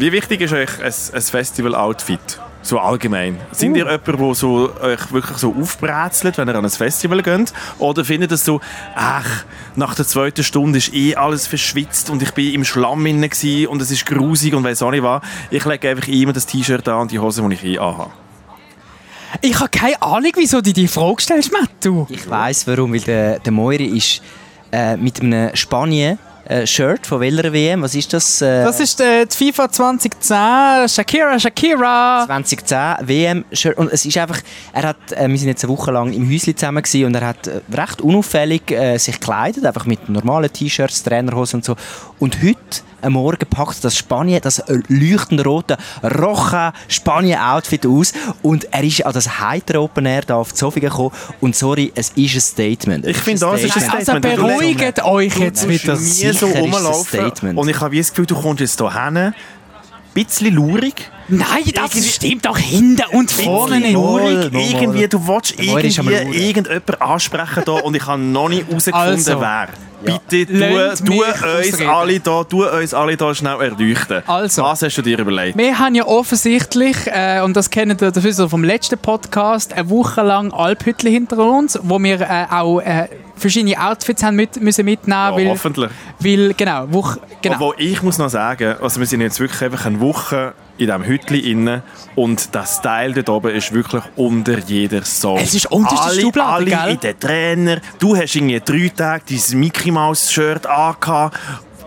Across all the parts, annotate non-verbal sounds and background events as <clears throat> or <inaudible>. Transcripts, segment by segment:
wie wichtig ist euch ein, ein Festival-Outfit? So allgemein. Sind ihr jemand, der so, euch wirklich so aufbrezelt, wenn ihr an ein Festival geht? Oder findet ihr so, ach, nach der zweiten Stunde ist eh alles verschwitzt und ich bin im Schlamm inne gsi und es ist grusig und weiss auch nicht was. Ich lege einfach immer das T-Shirt an und die Hose, die ich eh anhabe. Ich habe keine Ahnung, wieso du die Frage stellst, Matt. Du. Ich weiss warum, weil der, der Moiri ist äh, mit einem Spanien äh, Shirt von welcher WM? Was ist das? Äh, Das ist äh, die FIFA 2010, Shakira, Shakira. 2010 WM-Shirt. Und es ist einfach, er hat, äh, wir sind jetzt eine Woche lang im Häuschen zusammen gewesen und er hat äh, recht unauffällig äh, sich gekleidet, einfach mit normalen T-Shirts, Trainerhosen und so. Und heute am Morgen packt das Spanien, das leuchtend rote Rocha Spanien-Outfit aus und er ist an das heitere Open Air da auf die Sofia gekommen und sorry, es ist ein Statement. Ich finde auch, es ist ein Also Statement. Du beruhigt euch jetzt musst wieder. So rumlaufen. Und ich habe das Gefühl, du kommst jetzt hier hin, ein bisschen lurig. Nein, das Irgendwie- stimmt doch hinten und vorne nicht. mal, Irgendwie, du willst irgendwie irgendjemanden ansprechen da und ich habe noch nicht herausgefunden, Also. wer. Bitte, Lasst tu, uns alle da, tu uns alle da schnell erleuchten. Also. Was hast du dir überlegt? Wir haben ja offensichtlich, äh, und das kennen ihr dafür so vom letzten Podcast, eine Woche lang Alphütli hinter uns, wo wir äh, auch äh, verschiedene Outfits haben mit, müssen mitnehmen Ja, weil, hoffentlich. weil, genau, Woche, genau. Obwohl, ich muss noch sagen, also wir sind jetzt wirklich einfach eine Woche in diesem Hütli inne und das Style dort oben ist wirklich unter jeder Sau. Es ist unterste alle, Schublade, alle gell? in den Trainer. Du hast irgendwie drei Tage dieses Mickey Mouse Shirt angehabt.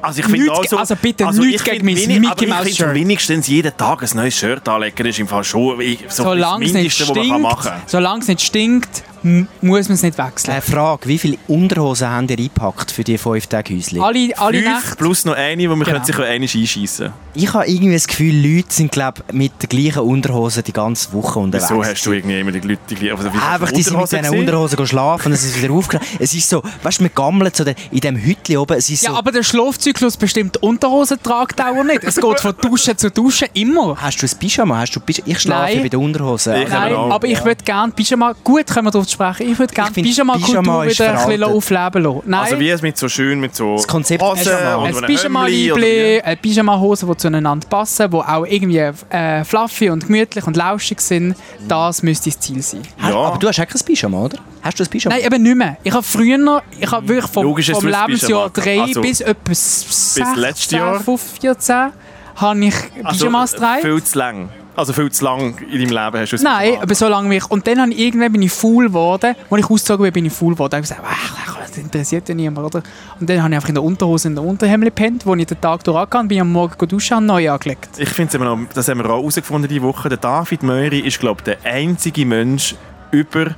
Also ich finde Nichts auch ge- so, also bitte also nichts ich gegen mein wenig- Mickey aber ich Mouse Shirt. wenigstens jeden Tag ein neues Shirt anlegen, ist im Fall schon so Solange das es nicht Mindeste, was man machen kann. solange es nicht stinkt, muss man es nicht wechseln. Eine Frage, wie viele Unterhosen haben ihr eingepackt für die fünf Tage Häuschen? alle alle Fünf Nächte. plus noch eine, wo man Genau. könnte sich auch eine einschiessen Ich habe irgendwie das Gefühl, Leute sind glaub, mit den gleichen Unterhosen die ganze Woche unterwegs. Wieso hast du irgendwie immer die Leute die gleichen- also wie hast du Einfach, die sind mit Unterhosen diesen? Unterhosen schlafen und es ist wieder aufgenommen. Es ist so, weißt du, wir gammeln so in diesem Hütli oben. Es ist Ja, so, aber der Schlafzyklus bestimmt die Unterhosentragdauer nicht. Es geht von Dusche zu Dusche immer. hast du ein Pyjama? Hast du Pyjama? Ich schlafe Nein. bei den Unterhosen. Ich Nein, aber ich ja. würde gerne Pyjama, gut können wir darauf sprechen, ich würde gerne Pyjama-Kultur wieder ein bisschen aufleben lassen. Nein, Also wie es mit so schön mit so Das Konzept Hosen ein Pyjama-Liebli, eine Pyjama-Hose, die zueinander passen, die auch irgendwie äh, fluffy und gemütlich und lauschig sind, das müsste das Ziel sein. Hast- Ja. Aber du hast auch kein Pyjama, oder? Hast du ein Pyjama? Nein, eben nicht mehr. Ich habe früher, ich habe wirklich vom, Logisch, vom Lebensjahr Pyjama 3 Also, bis etwa 16, letztes Jahr? 14 habe ich Pyjamas getragen. Also, viel zu lang. Also viel zu lang in deinem Leben hast du es Nein, gemacht. aber so lange wie ich. Und dann habe ich irgendwann bin ich faul geworden. Als ich ausgezogen bin, bin ich faul geworden. Da habe ich gesagt, das interessiert ja niemand, oder? Und dann habe ich einfach in der Unterhose in der Unterhemd gepennt, wo ich den Tag durch angegangen bin, am Morgen duschen und neu angelegt. Ich finde immer noch, das haben wir auch herausgefunden diese Woche. Der David Möri ist, glaube ich, der einzige Mensch über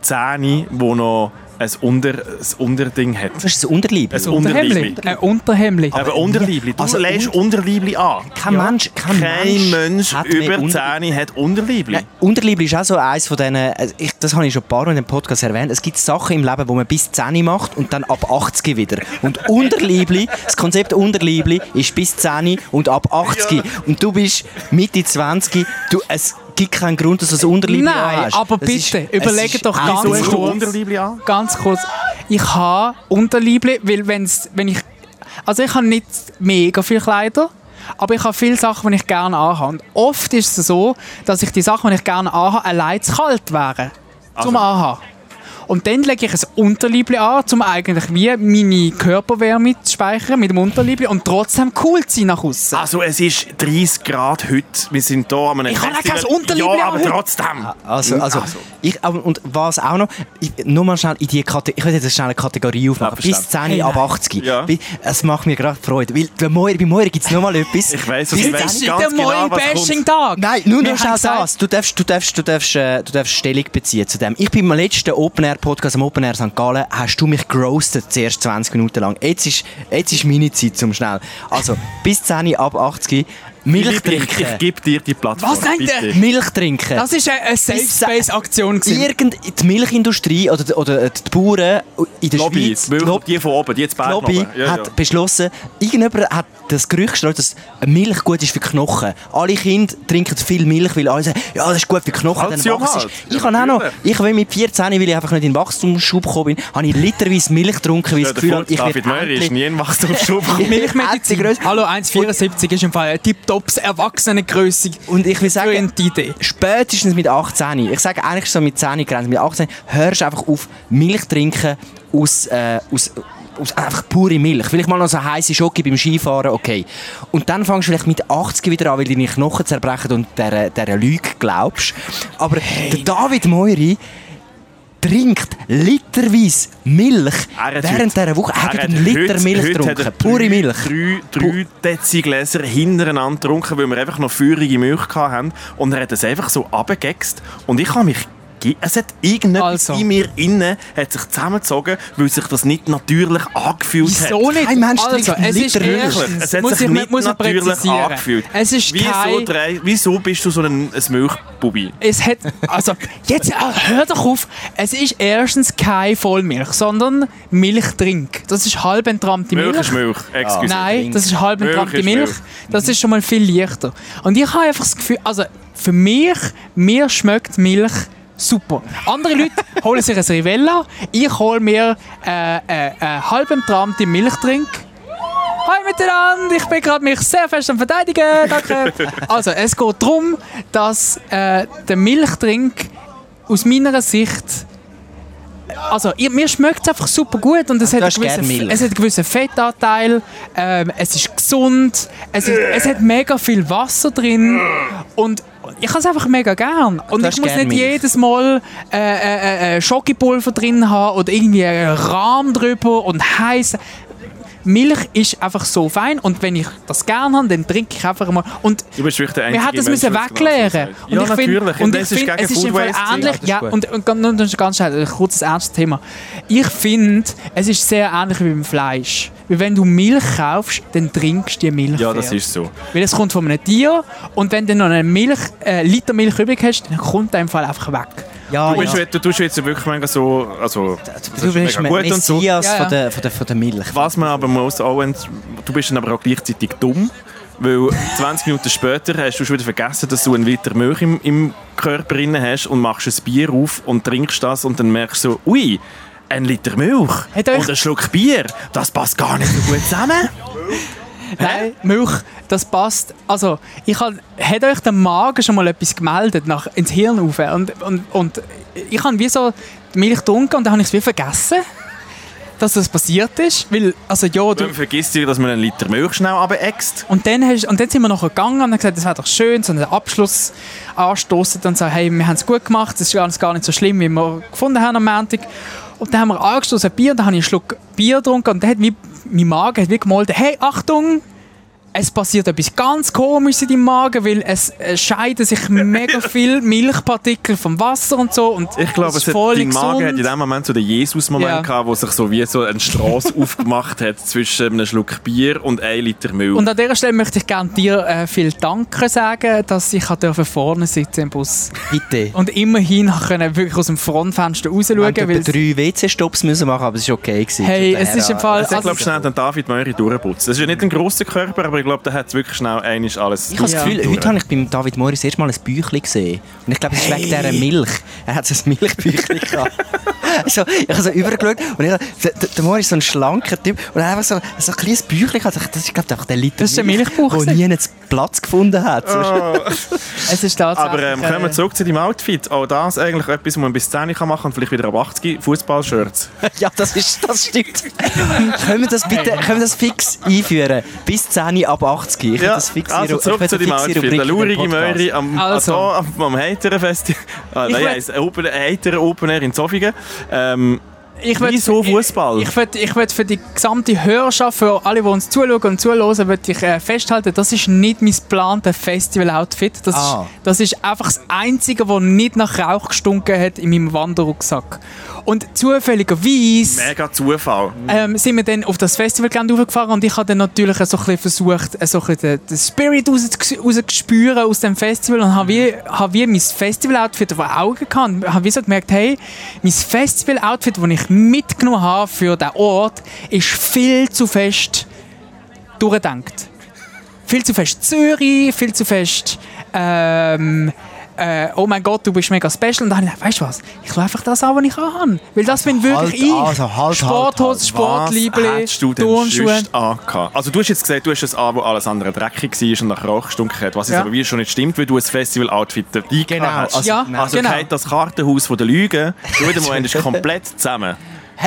10, der noch ein, Unter, ein Unterding hat. Das ist ein Unterliebe. Ein Unterliebli. Ein Unterhemdli. Aber Unterliebli. Du Also lässt Un- Unterliebli an. Kein Mensch, kein, Kein Mensch hat mehr über Unter- 10 hat Unterliebli. Nein, Unterliebe ist auch so eines von diesen, also ich, das habe ich schon ein paar Mal in dem Podcast erwähnt, es gibt Sachen im Leben, wo man bis 10 macht und dann ab 80 wieder. Und Unterliebli, das Konzept Unterliebli ist bis 10 und ab 80. Und du bist Mitte 20, du, es gibt keinen Grund, dass du ein Unterliebli Nein, hast. aber Es ist- bitte, ist doch eins ganz kurz. Unterliebli an? Ganz kurz. Ich habe Unterliebli, weil wenn's, wenn ich... Also ich habe nicht mega viele Kleider, aber ich habe viele Sachen, die ich gerne anhabe. Und oft ist es so, dass ich die Sachen, die ich gerne anhabe, allein zu kalt wären. Zum Also- Anhaben. Und dann lege ich ein Unterliebli an, um eigentlich wie meine Körperwärme zu speichern mit dem Unterliebli und trotzdem cool zu sein nach außen. Also es ist 30 Grad heute. Wir sind hier an einem Ich habe kein Unterliebli Ja, an aber heute. trotzdem. Also, also, Ich, aber- und was auch noch, ich, nur mal schnell in die Kategorie, ich will jetzt schnell eine Kategorie aufmachen, Ja, bis 10, Hey, ab nein. 80. Ja. Bi- Es macht mir gerade Freude, weil bei Moira, bei Moira gibt es noch mal etwas. Ich weiss, was Bis ich weiss. 10 das ist ganz der genau, neue was kommt. Bashing-Tag. Nein, nur Wir noch schnell gesagt- das. Du darfst, du, darfst, du, darfst, äh, du darfst Stellung beziehen zu dem. Ich bin beim letzten Open Air Podcast am Open Air St. Gallen, hast du mich geroastet, zuerst 20 Minuten lang. Jetzt ist, jetzt ist meine Zeit zum schnell. Also, bis 10 ab 80, Milch Ich, ich, ich trinken. gebe dir die Plattform. Was der? bitte. Milch trinken. Das ist eine, eine Safe-Space-Aktion. gewesen. Irgend die Milchindustrie oder, oder die Bauern in der Lobby, Schweiz, die Milch- die von oben, die jetzt die Lobby oben. Ja, hat ja. beschlossen, irgendjemand hat das Gerücht gestreut, dass Milch gut ist für Knochen. Alle Kinder trinken viel Milch, weil alle sagen, ja, das ist gut für Knochen. dann wachst halt. Ich Ja, habe auch noch, ich habe mit 14, weil ich einfach nicht in den Wachstumsschub gekommen bin, habe ich literweise Milch getrunken, weil ich das Gefühl habe, ich David werde Möri ist endlich- nie in Wachstumsschub. Ich bin Milchmedizin. Hallo, 1,74 ist im Fall ein Tops Erwachsenengröße Und ich will sagen, spätestens mit 18, ich sage eigentlich so mit 10 Grenzen, mit 18 hörst du einfach auf, Milch trinken aus, äh, aus, aus einfach pure Milch. Vielleicht mal noch so heiße Schoki beim Skifahren, okay. Und dann fängst du vielleicht mit 80 wieder an, weil deine Knochen zerbrechen und dieser, dieser Lüge glaubst. Aber der David Moiri trinkt literweise Milch während dieser Woche. Er hat er einen Liter heute- Milch heute getrunken, pure drei- Milch. Drei, drei Dezigläser hintereinander getrunken, weil wir einfach noch feurige Milch hatten. Und er hat es einfach so abgegext. Und ich habe mich... ge- Es hat irgendetwas Also. in mir innen hat sich zusammengezogen, weil sich das nicht natürlich angefühlt hat. Wieso nicht? Kein Mensch also, es ist erstens, Es hat muss sich ich, nicht muss natürlich präzisieren. angefühlt. Es ist wieso, kein... drei, wieso bist du so ein, ein Milchbubi? Es hat, also, jetzt ah, hör doch auf. Es ist erstens keine Vollmilch, sondern Milchtrink. Das ist halb entrampte Milch. Milch ist Milch. Excuse. Nein, das ist halb ist Milch. Milch. Das ist schon mal viel leichter. Und ich habe einfach das Gefühl, also für mich, mir schmeckt Milch super. Andere Leute holen sich ein Rivella, ich hole mir äh, äh, äh, halb Milchtrink. Hi miteinander, ich bin gerade mich sehr fest am Verteidigen, danke. Also, es geht darum, dass äh, der Milchtrink aus meiner Sicht also, ihr, mir schmeckt es einfach super gut und es hat, gewissen, Milch. es hat einen gewissen Fettanteil, ähm, es ist gesund, es, ist, es hat mega viel Wasser drin und ich habe es einfach mega gern. Und Du ich muss nicht Milch. jedes Mal äh, äh, äh, Schokipulver drin haben oder irgendwie einen Rahm drüber und heiß. Milch ist einfach so fein und wenn ich das gern habe, dann trinke ich einfach mal. Und Du bist wirklich der wir einzige hätten das Mensch, müssen genau sagt. Ja, ich find- natürlich. Und das ich ist finde, gegen es ist Waste. ähnlich. das ist Ja, gut. und, und, und ist ganz schnell, ein kurzes ernstes Thema. Ich finde, es ist sehr ähnlich wie beim Fleisch. Weil wenn du Milch kaufst, dann trinkst du die Milch. Ja, das ist so. Weil es kommt von einem Tier und wenn du noch einen Milch, äh, Liter Milch übrig hast, dann kommt der im Fall einfach weg. Ja, Du, bist, ja. jetzt- du tust jetzt wirklich mega so, also, Du ist bist mega gut und so. Messias Ja, ja. Von, der, von, der, von der Milch. Was man aber muss auch, du bist dann aber auch gleichzeitig dumm, weil <laughs> 20 Minuten später hast du schon wieder vergessen, dass du einen Liter Milch im, im Körper drin hast und machst ein Bier auf und trinkst das und dann merkst du so, ui, ein Liter Milch und ein Schluck Bier, das passt gar nicht so gut zusammen. Nein, Milch, das passt. Also, ich hab, hat euch der Magen schon mal etwas gemeldet, nach, ins Hirn rauf? Und, und, und ich habe wie so die Milch getrunken und dann habe ich es wie vergessen, dass das passiert ist. Weil, also ja, du, Man vergisst dir, dass man einen Liter Milch schnell runteräxt. und dann, hast, und dann sind wir noch gegangen und haben gesagt, das wäre doch schön, so einen Abschluss anstoßen und sagen, hey, wir haben es gut gemacht, es ist alles gar nicht so schlimm, wie wir gefunden haben am Montag. Und dann haben wir angestoßen Bier und dann habe ich einen Schluck Bier getrunken und dann hat wie, mein Magen hat wie gemolden, hey, Achtung, es passiert etwas ganz komisches in deinem Magen, weil es äh, scheiden sich mega viel <laughs> Milchpartikel vom Wasser und so. Und Ich glaube, es es hat, voll dein Magen hat in dem Moment so den Jesus-Moment Ja. gehabt, wo sich so wie so eine Straße <laughs> aufgemacht hat zwischen einem Schluck Bier und einem Liter Milch. Und an dieser Stelle möchte ich gerne dir äh, viel Danke sagen, dass ich durfte vorne sitzen im Bus Bitte. und immerhin können wirklich aus dem Frontfenster raus Wir etwa drei WC-Stops müssen machen, aber es war okay. Gewesen. Hey, es ist im Fall- Also ich glaube, schnell den David Möri durchputzen. Das ist ja nicht ein grosser Körper, aber ich glaube, der hat wirklich schnell einiges alles Ich habe das Ja. Gefühl, heute habe ich beim David Morris erst mal ein Büchlein gesehen. Und ich glaube, es ist wegen dieser Milch. Er hat so ein Milchbüchlein <laughs> gehabt. so, ich habe so übergeschaut und ich, der, der, der Morris ist so ein schlanker Typ und er hat einfach so, so ein kleines Büchlein gehabt. Das ist, glaube ich, der Liter Das ist der Milch, Milchbauch der nie einen Platz gefunden hat. <laughs> es ist. Aber ähm, kommen wir äh, zurück zu deinem Outfit. Auch das eigentlich etwas, was man bis 10 kann machen und vielleicht wieder ab 80 Fußballshirts. <laughs> ja, das, ist, das stimmt. können wir das bitte können wir das fix einführen? Bis 10 ab 80. Ich will das fix in also zurück ich zu will deinem eine fixe Outfit. Den laurige. Möri am, Also. am, am heiteren Festival. Ah, nein, will- heisst Open, heiteren Open Air in Zofingen. Ähm, Ich Wieso Fußball? Ich, ich würde ich für die gesamte Hörerschaft, für alle, die uns zuschauen und zuhören, würde ich äh, festhalten, das ist nicht mein geplantes Festival-Outfit. Das, Ah. ist, das ist einfach das Einzige, was nicht nach Rauch gestunken hat in meinem Wanderrucksack. Und zufälligerweise mega Zufall. ähm, sind wir dann auf das Festivalgelände hochgefahren und ich habe dann natürlich so ein bisschen versucht, äh, so ein bisschen den, den Spirit raus- rauszuspüren aus dem Festival und habe wie, habe wie mein Festival-Outfit vor Augen gehabt und habe wie so gemerkt, hey, mein Festival-Outfit, das ich mitgenommen habe für diesen Ort, ist viel zu fest durchgedacht. Viel zu fest Zürich, viel zu fest ähm, äh, oh mein Gott, du bist mega special. Und dann habe ich gedacht, weißt du was, ich schaue einfach das an, was ich anhabe. Weil das bin wirklich halt, ich. also halt, Sporthose, halt, Was Sportliebli, hättest du denn Turnschuhe. Also du hast jetzt gesagt, du hast das an, wo alles andere dreckig war und nach Rauch gestunken hat, was Ja. aber wie schon nicht stimmt, weil du ein Festival-Outfit dabei Genau, hast. also- Ja, Also genau. das Kartenhaus von der Lüge schon wieder mal komplett zusammen.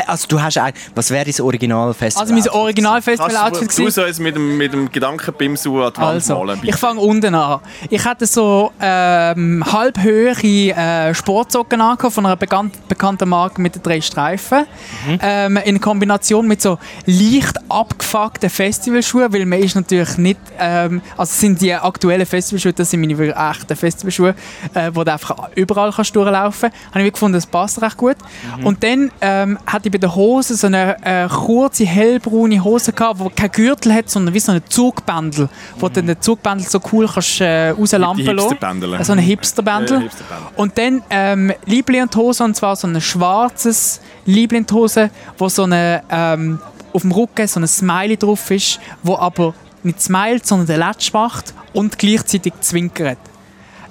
Also du hast eigentlich, was wäre dein Original-Festival? Also mein Original-Festival-Outfit du, uns mit dem, mit dem Gedankenbimsu an die Wand Also, malen? ich fange unten an. Ich hatte so ähm, halbhöhe äh, Sportsocken angehabt von einer bekannt, bekannten Marke mit den drei Streifen. Mhm. Ähm, in Kombination mit so leicht abgefuckten Festivalschuhen, weil man ist natürlich nicht, ähm, also es sind die aktuellen Festivalschuhe, das sind meine wirklich echten Festivalschuhe, äh, wo du einfach überall kannst durchlaufen kannst. Habe ich gefunden, das passt recht gut. Mhm. Und dann ähm, hatte bei der Hose so eine äh, kurze, hellbraune Hose gehabt, die kein Gürtel hat, sondern wie so ein Zugbändel, wo du dann den Zugbändel so cool kannst äh, rauslampen lassen. Hipsterbändel. Äh, So ein Hipsterbändel. Ja, Hipsterbändel. Und dann ähm, Liebli und zwar so ein schwarzes Liebli und Hose, wo so eine, ähm, auf dem Rücken so ein Smiley drauf ist, wo aber nicht smilet, sondern den Latsch macht und gleichzeitig zwinkert.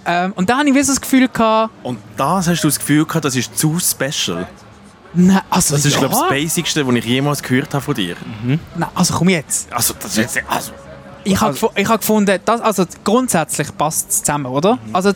Ähm, und da hatte ich wie so das Gefühl, gehabt, Und das hast du das Gefühl gehabt, das ist zu special. Nein, also Das ist, ja, glaube ich, das Basicste, was ich jemals gehört habe von dir. nein, also komm jetzt. Also, das ist jetzt... Also, Ich habe ich hab gefunden, das, also grundsätzlich passt es zusammen, oder? Also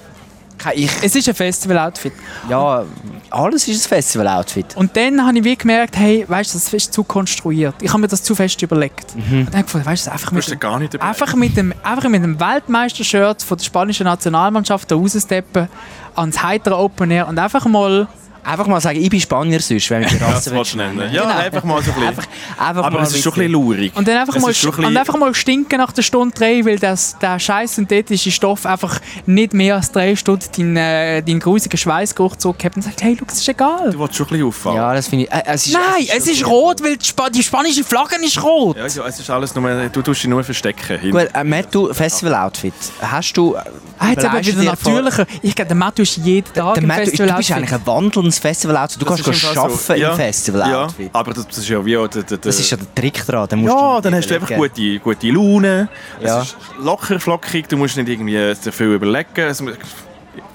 Ich, es ist ein Festival-Outfit. ja, alles ist ein Festival-Outfit. Und dann habe ich wie gemerkt, hey, weißt du, das ist zu konstruiert. Ich habe mir das zu fest überlegt. Und dann habe ich gefunden, weißt du, einfach mit, dir gar nicht überlegt. einfach mit dem, einfach mit dem Weltmeistershirt von der spanischen Nationalmannschaft da raussteppen ans heitere Open Air und einfach mal Einfach mal sagen, ich bin Spanier sonst, wenn wir <laughs> die Ja, das Rasse du nennen. Ja, Genau. einfach mal so ein bisschen. Einfach, einfach Aber mal es ist schon ein bisschen- bisschen lurig. und dann einfach, Es mal, ist schon ein und bisschen- einfach mal stinken nach der Stunde drei, weil das, der scheiß synthetische Stoff einfach nicht mehr als drei Stunden deinen, äh, deinen grusigen Schweißgeruch zurückgeht und sagt, hey, look, das ist egal. Du willst schon ein bisschen auffallen. Ja, das finde ich... Äh, es ist, Nein, es ist rot, weil die, Spa die spanische Flagge ist rot. Ja, ja, es ist alles nur, du tust dich nur verstecken. Gut, äh, Matt, du, Festival-Outfit. Hast du... äh, Ah, jetzt aber wieder natürlicher. Ich glaube, der Matthew ist jeden Tag Der im Matt, du, du bist eigentlich ein wandelndes Festival-Outfit. Du Das kannst arbeiten ja, im Festival-Outfit. Ja, aber das, das ist ja wie auch der, der, Das ist ja der Trick dran. Da musst Ja, dann hast du einfach gute, gute Laune. Ja. Es ist locker, flockig. Du musst nicht irgendwie viel überlegen. Es-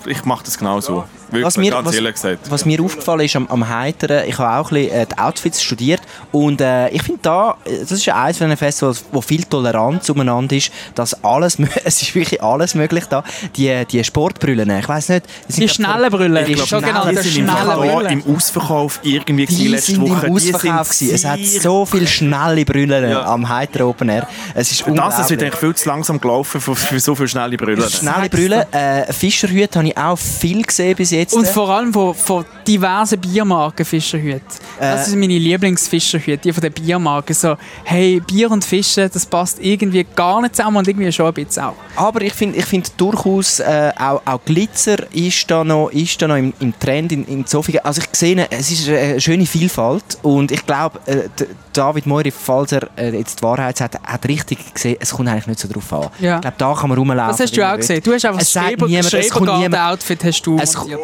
Ich mache das genau so. Wirklich, Was mir, ganz was, ehrlich gesagt. was mir aufgefallen ist am, am Heiteren, ich habe auch ein bisschen äh, die Outfits studiert und äh, ich finde da, äh, das ist eines von den Festivals, wo viel Toleranz umeinander ist, dass alles, <laughs> es ist wirklich alles möglich da. Die, die Sportbrüllen, ich weiß nicht. sind Die schnellen Brüllen, Die die schnellen- sogenannten Die sind im, im Ausverkauf irgendwie Die letzte sind Woche. im Die Ausverkauf sind gewesen. Es hat so viele schnelle Brüllen Ja. am Heiteren Open Air. Es ist Das, das wird eigentlich viel zu langsam gelaufen für, für so viele schnelle Brüllen. Schnelle Brüllen. Äh, Fischerhüte habe ich auch viel gesehen bis jetzt. Und vor allem von, von diversen Biermarken Fischerhüte. Das Äh. sind meine Lieblingsfischerhüte, die von den Biermarken. So, hey, Bier und Fische, das passt irgendwie gar nicht zusammen und irgendwie schon ein bisschen auch. Aber ich finde ich find durchaus, äh, auch, auch Glitzer ist da noch, ist da noch im, im Trend in, in viel. Also ich sehe, es ist eine schöne Vielfalt und ich glaube, äh, David Moiri, falls er äh, jetzt die Wahrheit hat, hat richtig gesehen, es kommt eigentlich nicht so drauf an. Ja. Ich glaube, da kann man rumlaufen. Das hast du auch gesehen. Du hast einfach Es sagt Schreber niemand, es kommt niemand- Schrebergarten-Outfit hast du Es- heute.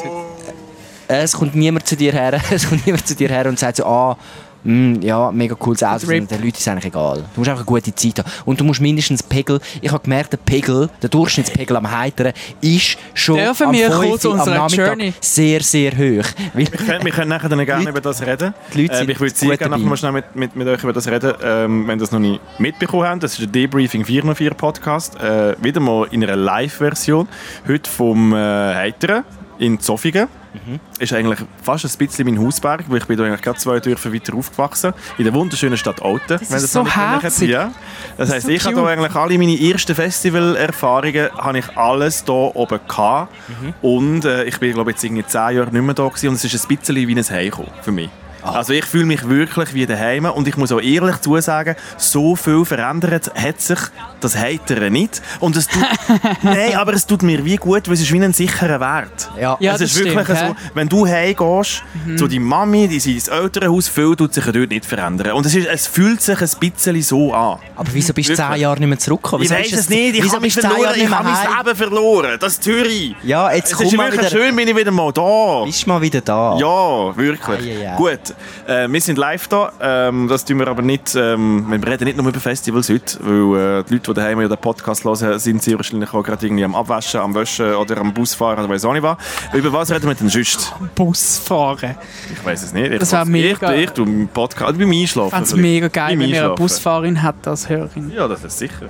Es kommt niemand zu dir her, <laughs> es kommt niemand zu dir her und sagt so, ah, mm, ja, mega cooles Auto. Den Leuten ist eigentlich egal. Du musst einfach eine gute Zeit haben. Und du musst mindestens Pegel. Ich habe gemerkt, der Pegel, der Durchschnittspegel am Heiteren, ist schon Dürfen am wir 5 kurz Uhr am Nachmittag Journey? sehr, sehr hoch. Weil, Wir können, wir können nachher dann gerne Leute- über das reden. die Leute Ähm, sind ich würde sehr gerne dabei. noch mal schnell mit, mit, mit euch über das reden, ähm, wenn ihr das noch nicht mitbekommen habt. Das ist der Debriefing 404 Podcast. Äh, wieder mal in einer Live-Version. Heute vom äh, Heiteren in Zofingen. Mhm. Ist eigentlich fast ein bisschen mein Hausberg, weil ich bin da eigentlich gerade zwei Dörfer weiter aufgewachsen. In der wunderschönen Stadt Olten. Das ist das so herzig. Ja. Das ist heisst, so ich habe da eigentlich alle meine ersten Festivalerfahrungen habe ich alles hier oben gehabt. Mhm. Und äh, ich bin glaube jetzt irgendwie zehn Jahre nicht mehr da gewesen, und es ist ein bisschen wie ein Heimkommen für mich. Ah. Also ich fühle mich wirklich wie daheim und ich muss auch ehrlich zusagen, so viel verändert hat sich das Heitere nicht. Und es tut, <laughs> nein, aber es tut mir wie gut, weil es ist wie ein sicherer Wert. ja. Ja, es das ist wirklich stimmt, so, wenn du heimgehst Mhm. zu deiner Mami, die sein Elternhaus, viel tut sich dort nicht verändern. Und es, ist, es fühlt sich ein bisschen so an. Aber wieso bist du zehn Jahre nicht mehr zurückgekommen? Ich weiß es nicht, ich habe mich verloren, Jahre ich habe mein? Leben verloren. Das ist Zürich. Ja, jetzt Es komm ist mal wirklich wieder. schön, bin ich wieder mal da. Bist du mal wieder da? Ja, wirklich. Ei, ei, ei. Gut, äh, wir sind live da. Ähm, das tun wir aber nicht, ähm, wir reden nicht nur über Festivals heute, weil äh, die Leute, die daheim den Podcast hören, sind sehr wahrscheinlich auch gerade irgendwie am Abwaschen, am Waschen oder am Busfahren oder weiß auch nicht was. Über was reden wir denn sonst? Busfahren. Ich weiß es nicht. Ich Das wär ich, mega. Ich, ich tue im Podcast, beim Einschlafen. Ich fände es mega geil, wenn ihr eine. Busfahrerin hat als Hörerin. Ja, das ist sicher.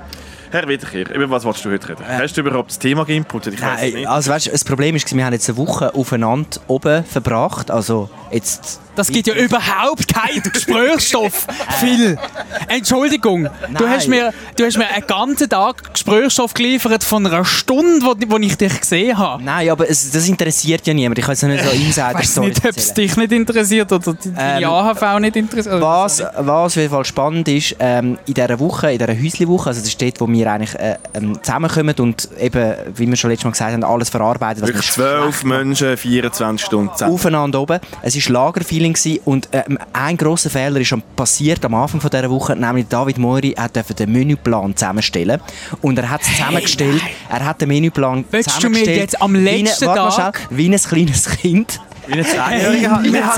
Herr Wiederkehr, über was willst du heute reden? Hast du überhaupt das Thema geinputet? Ich Nein, also weißt, du, das Problem ist, wir haben jetzt eine Woche aufeinander oben verbracht. Also jetzt Das gibt ja überhaupt keinen Gesprächsstoff, <laughs> Phil. Entschuldigung, du hast, mir, du hast mir einen ganzen Tag Gesprächsstoff geliefert von einer Stunde, wo, wo ich dich gesehen habe. Nein, aber es, das interessiert ja niemand. Ich kann jetzt nicht so Ich insider weiß nicht, ob es dich nicht interessiert oder die, Ähm, AHV nicht interessiert. Was, was auf jeden Fall spannend ist, ähm, in dieser Woche, in dieser Häusli-Woche, also das ist dort, wo wir eigentlich äh, ähm, zusammenkommen und eben, wie wir schon letztes Mal gesagt haben, alles verarbeiten. Wirklich zwölf Menschen, 24 Stunden zusammen. aufeinander oben. Es war Lagerfeeling gewesen und ähm, ein grosser Fehler ist schon passiert am Anfang von dieser Woche, nämlich David Mori hat den Menüplan zusammenstellen und er hat es zusammengestellt. Er hat den Menüplan Willst du mir zusammengestellt. jetzt am wie letzten mal Tag- schnell, wie ein kleines Kind. Wie ein Zehnjähriger. Wie ein Wie jemand,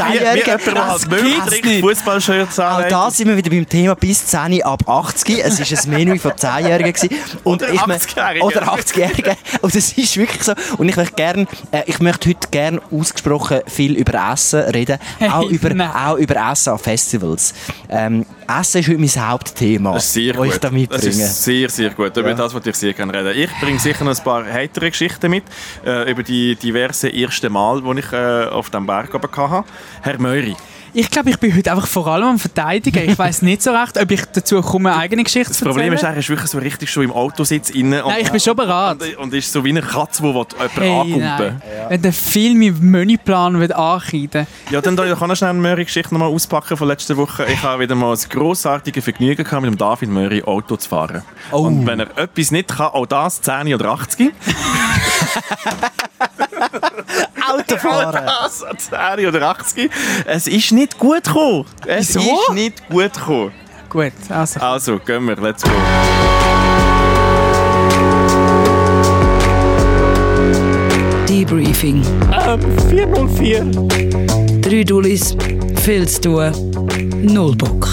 der Das halt gibt's nicht. Fußballshirts Auch da sind wir wieder beim Thema bis 10 ab 80. Es war ein Menü von 10-Jährigen. gewesen. Und Oder ich mö- 80-Jährigen. Oder 80-Jährigen. Und es ist wirklich so. Und ich möchte, gern, äh, ich möchte heute gerne ausgesprochen viel über Essen reden. Hey, auch, über, nein. auch über Essen an Festivals. Ähm, Essen ist heute mein Hauptthema, Das ist sehr das gut. ich da das mitbringe. ist sehr, sehr gut. Über Ja. das wollte ich sehr gerne reden. Ich bringe sicher noch ein paar heitere Geschichten mit, äh, über die diversen ersten Mal, die ich äh, auf dem Berg oben hatte. Herr Möri, Ich glaube, ich bin heute einfach vor allem am Verteidigen. Ich weiß nicht so recht, ob ich dazu komme, eine eigene Geschichte das zu Problem ist, erzählen. er ist wirklich so richtig schon im Autositz inne. Nein, ich bin schon bereit. Und, und ist so wie eine Katze, die jemanden Hey, angumpen nein. Wenn der Film im Menüplan ankreiden Ja, dann kann ich noch schnell eine Möri-Geschichte nochmal auspacken von letzter Woche. Ich habe wieder mal das grossartige Vergnügen gehabt, mit dem David Möri Auto zu fahren. Oh. Und wenn er etwas nicht kann, auch das 10 oder 80. <laughs> <laughs> Autofahren! <laughs> Das 10 oder 80. Es ist nicht gut gekommen. Es Wieso? ist nicht gut gekommen. Gut, also. Also, gehen wir, let's go. Debriefing. 404. Drei Dullis, viel zu tun, null Bock.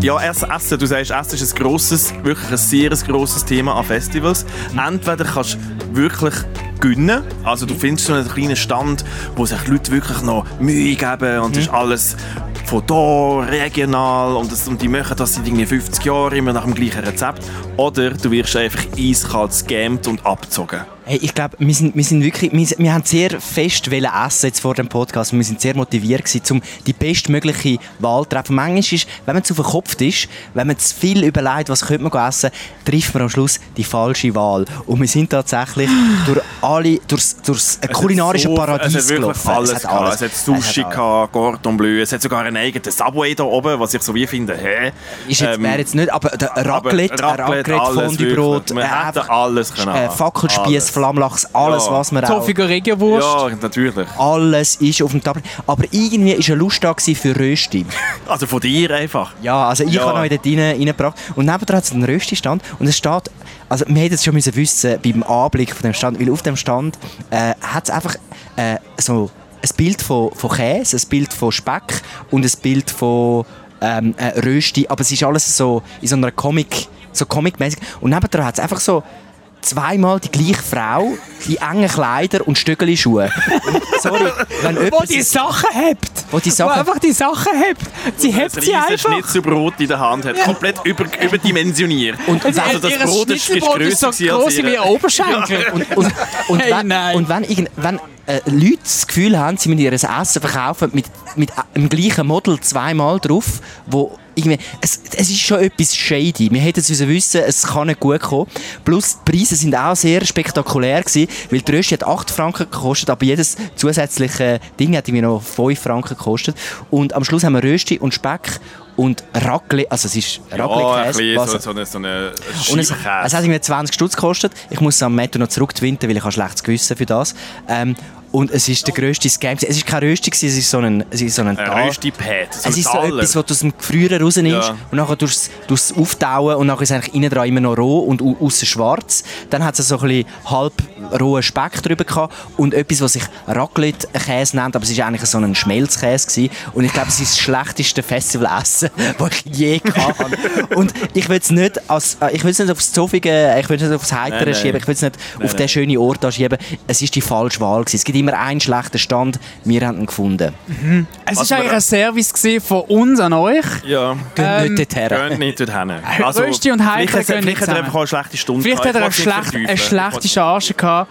Ja, erst Essen. Du sagst, Essen ist ein grosses, wirklich ein sehr grosses Thema an Festivals. Entweder kannst du wirklich gönnen, also du findest so einen kleinen Stand, wo sich Leute wirklich noch Mühe geben und es ist alles von da, regional und, das, und die machen das seit irgendwie 50 Jahren immer nach dem gleichen Rezept. Oder du wirst einfach eiskalt gescammt und abgezogen. Hey, ich glaube, wir sind, wir sind wirklich, wir, wir haben sehr fest wollen essen jetzt vor dem Podcast und wir sind sehr motiviert gewesen, um die bestmögliche Wahl zu treffen. Manchmal ist, wenn man zu verkopft ist, wenn man zu viel überlegt, was könnte man essen, trifft man am Schluss die falsche Wahl. Und wir sind tatsächlich <sighs> durch alle, durchs, durchs ein kulinarisches so- Paradies Es gelaufen. alles. Es hat alles. Es hat Sushi, Es hat gehabt, Cordon Bleu, es hat sogar einen eigenen Subway da oben, was ich so wie finde. Hä? Ist jetzt, Ähm, wäre jetzt nicht, aber der aber Raclette, Raclette, Raclette, alles Fondue-Brot, äh, alles können äh. Fackelspieß. Flammlachs, alles, Ja. was wir auch... Zoffiger Regiowurst. Ja, natürlich. Alles ist auf dem Tablet. Aber irgendwie war eine Lust da für Rösti. <laughs> Also von dir einfach. Ja, also ich Ja. habe noch dort rein, reingebracht. Und nebenan hat es einen Rösti-Stand. Und es steht, also wir hätten es schon müssen wissen beim Anblick von dem Stand, weil auf dem Stand äh, hat es einfach äh, so ein Bild von, von Käse, ein Bild von Speck und ein Bild von ähm, äh, Rösti. Aber es ist alles so in so einer Comic, so Comic-mäßig. Und nebenan hat es einfach so zweimal die gleiche Frau, die engen Kleider und Stöckeli-Schuhe. Und Sorry, wenn <laughs> Wo die Sachen hebt. Wo die Sachen- Wo einfach die Sachen hebt. Sie hebt ein sie einfach. Schnitzelbrot in der Hand hat. Komplett über, überdimensioniert. Und Also, also das Brot ist, ist Schnitzelbrot ist so grösser groß wie ein Oberschenkel. Und, und, und, Hey, wenn, nein. und wenn, irgend- wenn äh, Leute das Gefühl haben, sie müssen ihr Essen verkaufen mit, mit dem gleichen Model zweimal drauf, wo irgendwie, es, es ist schon etwas shady. Wir hätten es wissen, es kann nicht gut kommen. Plus, die Preise sind auch sehr spektakulär gewesen, weil die Rösti hat 8 Franken gekostet, aber jedes zusätzliche Ding hat irgendwie noch 5 Franken gekostet. Und am Schluss haben wir Rösti und Speck und Raclette, also es ist Ja, ein Raclette-Käse. bisschen was- so, so eine, so eine und es, es hat irgendwie 20 Stutz gekostet. Ich muss es am Netto noch zurücktwinten, weil ich habe schlechtes Gewissen für das. Ähm, Und es ist der grösste Scam. Es ist kein gewesen, es ist so ein, es ist so ein Tal- Rösti-Pad. So es ist so etwas, was du aus dem Gefrieren rausnimmst Ja. und nachher tust du es auftauen und nachher ist eigentlich innen dran immer noch roh und au- aussen schwarz. Dann hat es so ein bisschen halb rohen Speck drüber gehabt und etwas, was sich Raclette-Käse nennt, aber es ist eigentlich so ein Schmelzkäse gewesen. Und ich glaube, es ist das schlechteste Festivalessen, <laughs> das ich je habe. Und ich will es nicht, als, äh, ich will es nicht aufs Zofige, ich will es nicht aufs Heitere Nein, nein. schieben, ich will es nicht auf den schönen Ort schieben. Es ist die falsche Wahl gewesen. Es immer einen schlechten Stand, wir haben ihn gefunden. Es Was war eigentlich ein Service von uns an euch. Ja. Geht Ähm, nicht dorthin. Gehen nicht dorthin. Rösti und vielleicht hat- gehen nicht Vielleicht hat er einfach eine schlechte Stunde Vielleicht hat er Ich eine, es schlecht, eine schlechte Charge gehabt.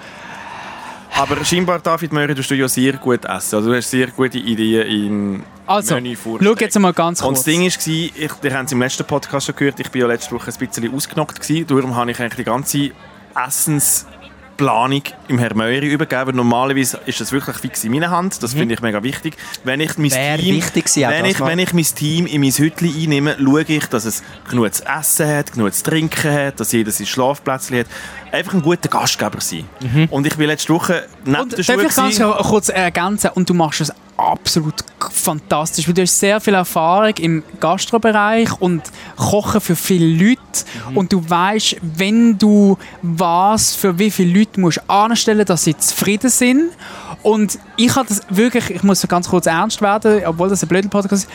Aber scheinbar, David Möri, tust du ja sehr gut essen. Also, du hast sehr gute Ideen in Also, Menü schau jetzt mal ganz Und kurz. das Ding war, ich, ihr habt es im letzten Podcast schon gehört, ich war ja letzte Woche ein bisschen ausgenockt. Gewesen. Darum habe ich eigentlich die ganze Essensplanung im Herr Möri übergeben. Normalerweise ist das wirklich fix in meiner Hand. Das finde ich mega wichtig. Wenn ich mein Mhm. Wäre Team, wenn, ich, wenn ich mein Team in mein Hütchen einnehme, schaue ich, dass es genug zu essen hat, genug zu trinken hat, dass jeder sein Schlafplätzchen hat. Einfach ein guter Gastgeber sein. Mhm. Und ich bin letzte Woche neben Und der darf Schule ich ganz kurz ergänzen? Und du machst es absolut fantastisch, weil du hast sehr viel Erfahrung im Gastrobereich und Kochen für viele Leute Mhm. Und du weißt, wenn du was für wie viele Leute musst anstellen, dass sie zufrieden sind. Und ich habe das wirklich, ich muss ganz kurz ernst werden, obwohl das ein blöder Podcast ist.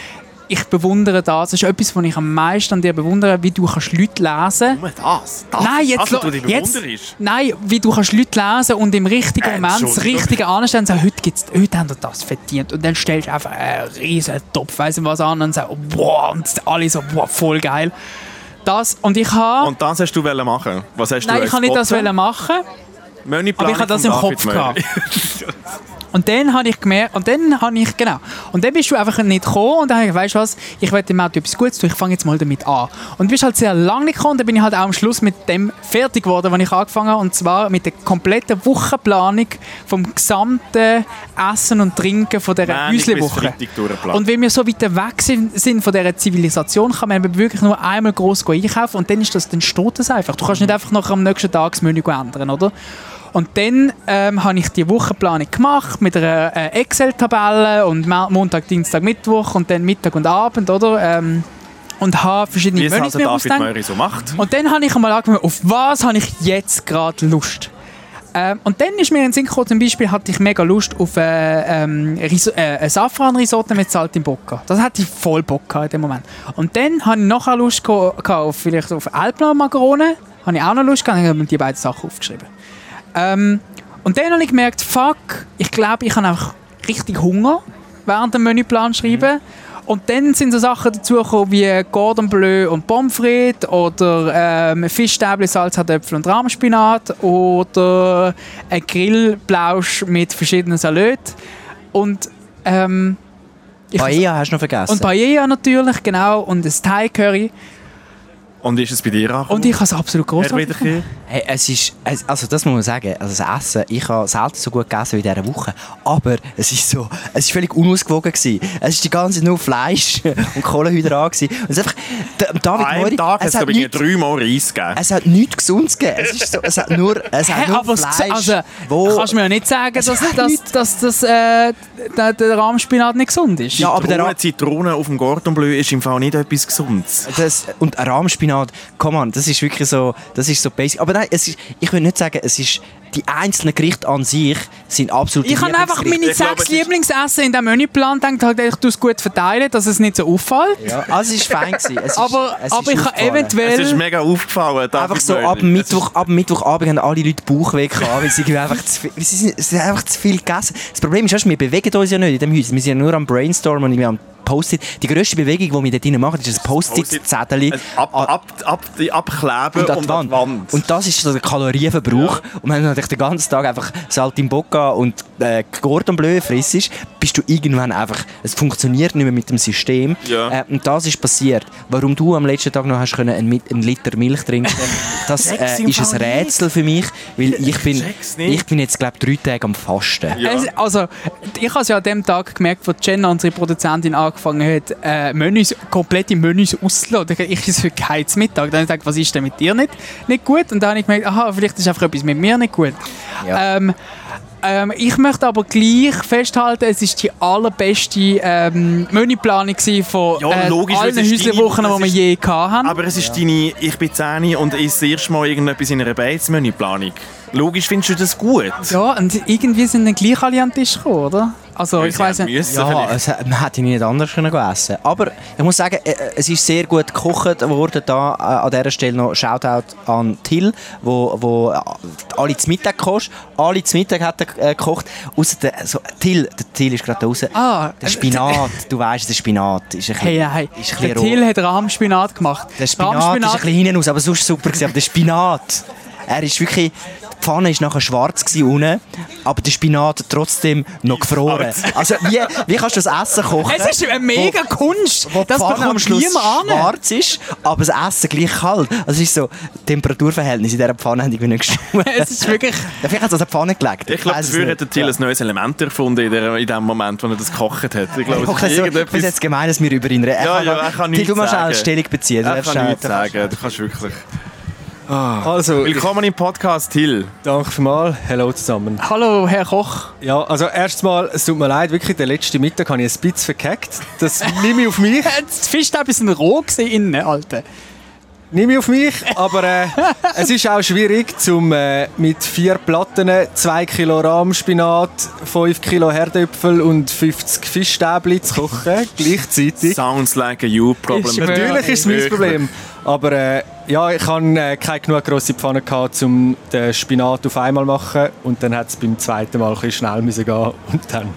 Ich bewundere das. Das ist etwas, was ich am meisten an dir bewundere, wie du kannst Leute lesen Nur das. das Nein, jetzt, lo- du dich jetzt. Nein, wie du kannst Leute lesen und im richtigen Äh, Moment das. Richtige anstellen und sagen, heute, gibt's, heute haben wir das verdient. Und dann stellst du einfach einen riesen Topf, weiss nicht was an und sagst, wow, und alle so, wow, voll geil. Das, und ich habe, Und das hast du machen. Was hast du nein, ich habe nicht das machen. Menüplanung Aber ich hatte das im David Kopf Möri. <laughs> Und dann habe ich gemerkt, und dann habe ich, genau, und dann bist du einfach nicht gekommen und dann habe ich, weißt du was, ich werde dem Auto etwas Gutes tun, ich fange jetzt mal damit an. Und du bist halt sehr lange nicht gekommen und dann bin ich halt auch am Schluss mit dem fertig geworden, was ich angefangen habe, und zwar mit der kompletten Wochenplanung vom gesamten Essen und Trinken von dieser Häuslewoche. Und wenn wir so weit weg sind, sind von dieser Zivilisation, kann man wirklich nur einmal groß einkaufen und dann ist das, dann steht das einfach. Du kannst nicht einfach noch am nächsten Tag das Menü ändern, oder? Und dann ähm, habe ich die Wochenplanung gemacht mit einer äh, Excel-Tabelle und Montag, Dienstag, Mittwoch und dann Mittag und Abend, oder? Ähm, und habe verschiedene Wie es also David. Möri so macht. Und dann habe ich einmal angefangen, auf was habe ich jetzt gerade Lust? Ähm, und dann ist mir in den Sinn gekommen, zum Beispiel hatte ich mega Lust auf äh, ähm, äh, ein Safran-Risotto mit Saltimbocca. Das hatte ich voll Bock gehabt in dem Moment. Und dann hatte ich nachher Lust gehabt, auf vielleicht auf Alpna-Makarone. Habe ich auch noch Lust gehabt, dann habe ich mir die beiden Sachen aufgeschrieben. Ähm, und dann habe ich gemerkt, fuck, ich glaube, ich habe einfach richtig Hunger während dem Menüplan schreiben. Und dann sind so Sachen dazugekommen wie Gordon Bleu und Pommes frites oder ähm, Fischstäbli, Salzhartöpfel und Rahmspinat oder ein Grillblausch mit verschiedenen Salaten. Und ähm, ich Paella hast du noch vergessen. und Paella natürlich, genau, und ein Thai-Curry. Und ist es bei dir angekommen? Und ich habe es absolut großartig? Hey, es ist, es, also das muss man sagen, also das Essen, ich habe selten so gut gegessen wie in dieser Woche, aber es ist so, es ist völlig unausgewogen gewesen. Es ist die ganze Zeit nur Fleisch <laughs> und Kohlenhydrate gewesen. Und es ist einfach, Da- David An Mori, Tag hat es hat nichts, dreimal Reis gegeben. es hat nichts Gesundes gegeben. Es ist so, es hat nur, es hat Hä, nur Fleisch, also, wo, kannst du mir ja nicht sagen, dass, dass, dass, dass äh, der, der Rahmspinat nicht gesund ist. Ja, aber der Zitrone, Ra- Zitrone auf dem Gordon Bleu ist im Fall nicht etwas Gesundes. Das, und ein Rahmspinat, come on, das ist wirklich so, das ist so basic. Aber nein, es ist, ich will nicht sagen, es ist, die einzelnen Gerichte an sich sind absolut Ich habe einfach meine sechs Lieblingsessen in diesem Menüplan gedacht, ich tue es gut verteilen, dass es nicht so auffällt. Ja, also es ist fein gewesen. Es ist, <laughs> aber es aber ist ich habe aufgefallen. Es ist eventuell... mega aufgefallen. Einfach so ab Mittwoch, ab Mittwochabend haben alle Leute Bauchweh gehabt, weil sie <laughs> einfach zu viel, sie, sind- sie haben einfach zu viel gegessen. Das Problem ist, wir bewegen uns ja nicht in dem Haus. Wir sind ja nur am Brainstormen und am Post-it. Die grösste Bewegung, die wir dort drinnen machen, ist ein Post-it-Zettel. Ab, ab, ab, abkleben und an die an die Wand. Und das ist so der Kalorienverbrauch. Und wenn du natürlich den ganzen Tag einfach Saltimbocca und äh, Gordon Bleu frissest, bist du irgendwann einfach, es funktioniert nicht mehr mit dem System. Ja. Äh, und das ist passiert. Warum du am letzten Tag noch hast können einen, einen Liter Milch trinken, <laughs> das äh, ist ein. Rätsel für mich, weil ich bin, ich bin jetzt glaube drei Tage am Fasten. Ja. Es, also, ich habe es ja an dem Tag gemerkt, wo Jenna, unsere Produzentin, angefangen hat, äh, Menüs, komplette Menüs auszuladen. Ich ist heute kein Mittag. Dann habe ich gesagt, was ist denn mit dir nicht, nicht gut? Und dann habe ich gemerkt, aha, vielleicht ist einfach etwas mit mir nicht gut. Ja. Ähm, Ähm, ich möchte aber gleich festhalten, es ist die allerbeste ähm, Menüplanung von Ja, äh, logisch, allen ist Häuserwochen, die wir ist- je hatten. Aber es ist deine, ich bin 10 und esse das erste Mal irgendetwas in einer Beiz-Menüplanung. Logisch findest du das gut. Ja, und irgendwie sind dann gleich alle an den Tisch gekommen, oder? Also, ich weiß nicht. müssen Ja, es, man hätte ihn nicht anders können essen Aber ich muss sagen, äh, es ist sehr gut gekocht worden. Da, äh, an dieser Stelle noch Shoutout an Till, wo, wo äh, alle zum Mittag kocht. Alle zum Mittag hat er äh, gekocht. Ausser der, so, Till, der Till ist gerade raus. Ah, der Spinat, du weißt, der Spinat ist ein bisschen, Hey, hey, ist ein der bisschen Till hat Rahmspinat gemacht. Der Spinat ist ein bisschen hinten raus, aber sonst super gewesen. Aber der Spinat, er ist wirklich... Die Pfanne war nachher schwarz unten, aber der Spinat trotzdem noch gefroren. Also wie, wie kannst du das Essen kochen? Es ist eine mega Kunst. wo die das Pfanne am Schluss schwarz ist, aber das Essen gleich kalt. Also es ist so, die Temperaturverhältnisse in dieser Pfanne haben irgendwie nicht gestimmt. <laughs> Es ist wirklich... Vielleicht hat es an der Pfanne gelegt. Ich glaube, weiss es dafür hat der Till ein neues Element erfunden in, der, in dem Moment, wo er das gekocht hat. Ich glaube, Okay, es ist ich irgendetwas... jetzt gemein, dass wir über ihn reden. Ja, kann ja, er kann nichts du musst sagen. Stellung beziehen. Ich darfst kann nichts sagen, du kannst wirklich... Also, ich, Willkommen im Podcast, Till. danke vielmals. Hallo zusammen. Hallo, Herr Koch. Ja, also erstens mal, es tut mir leid, wirklich, den letzten Mittag habe ich ein bisschen verkackt. Das nehme ich auf mich. Das Fischstäbe sind roh gewesen innen, Alter. Nehme ich auf mich, aber äh, <laughs> es ist auch schwierig, zum äh, mit vier Platten, 2 Kilo Rahmspinat, 5 Kilo Herdöpfel und 50 Fischstäbli zu kochen, gleichzeitig. Sounds like a you problem. Schwöre. Natürlich ist es mein. Problem. Aber äh, ja, ich hatte äh, keine genug grosse Pfanne, gehabt, um den Spinat auf einmal zu machen. Und dann hat es beim zweiten Mal ein bisschen schnell müssen gehen Und dann...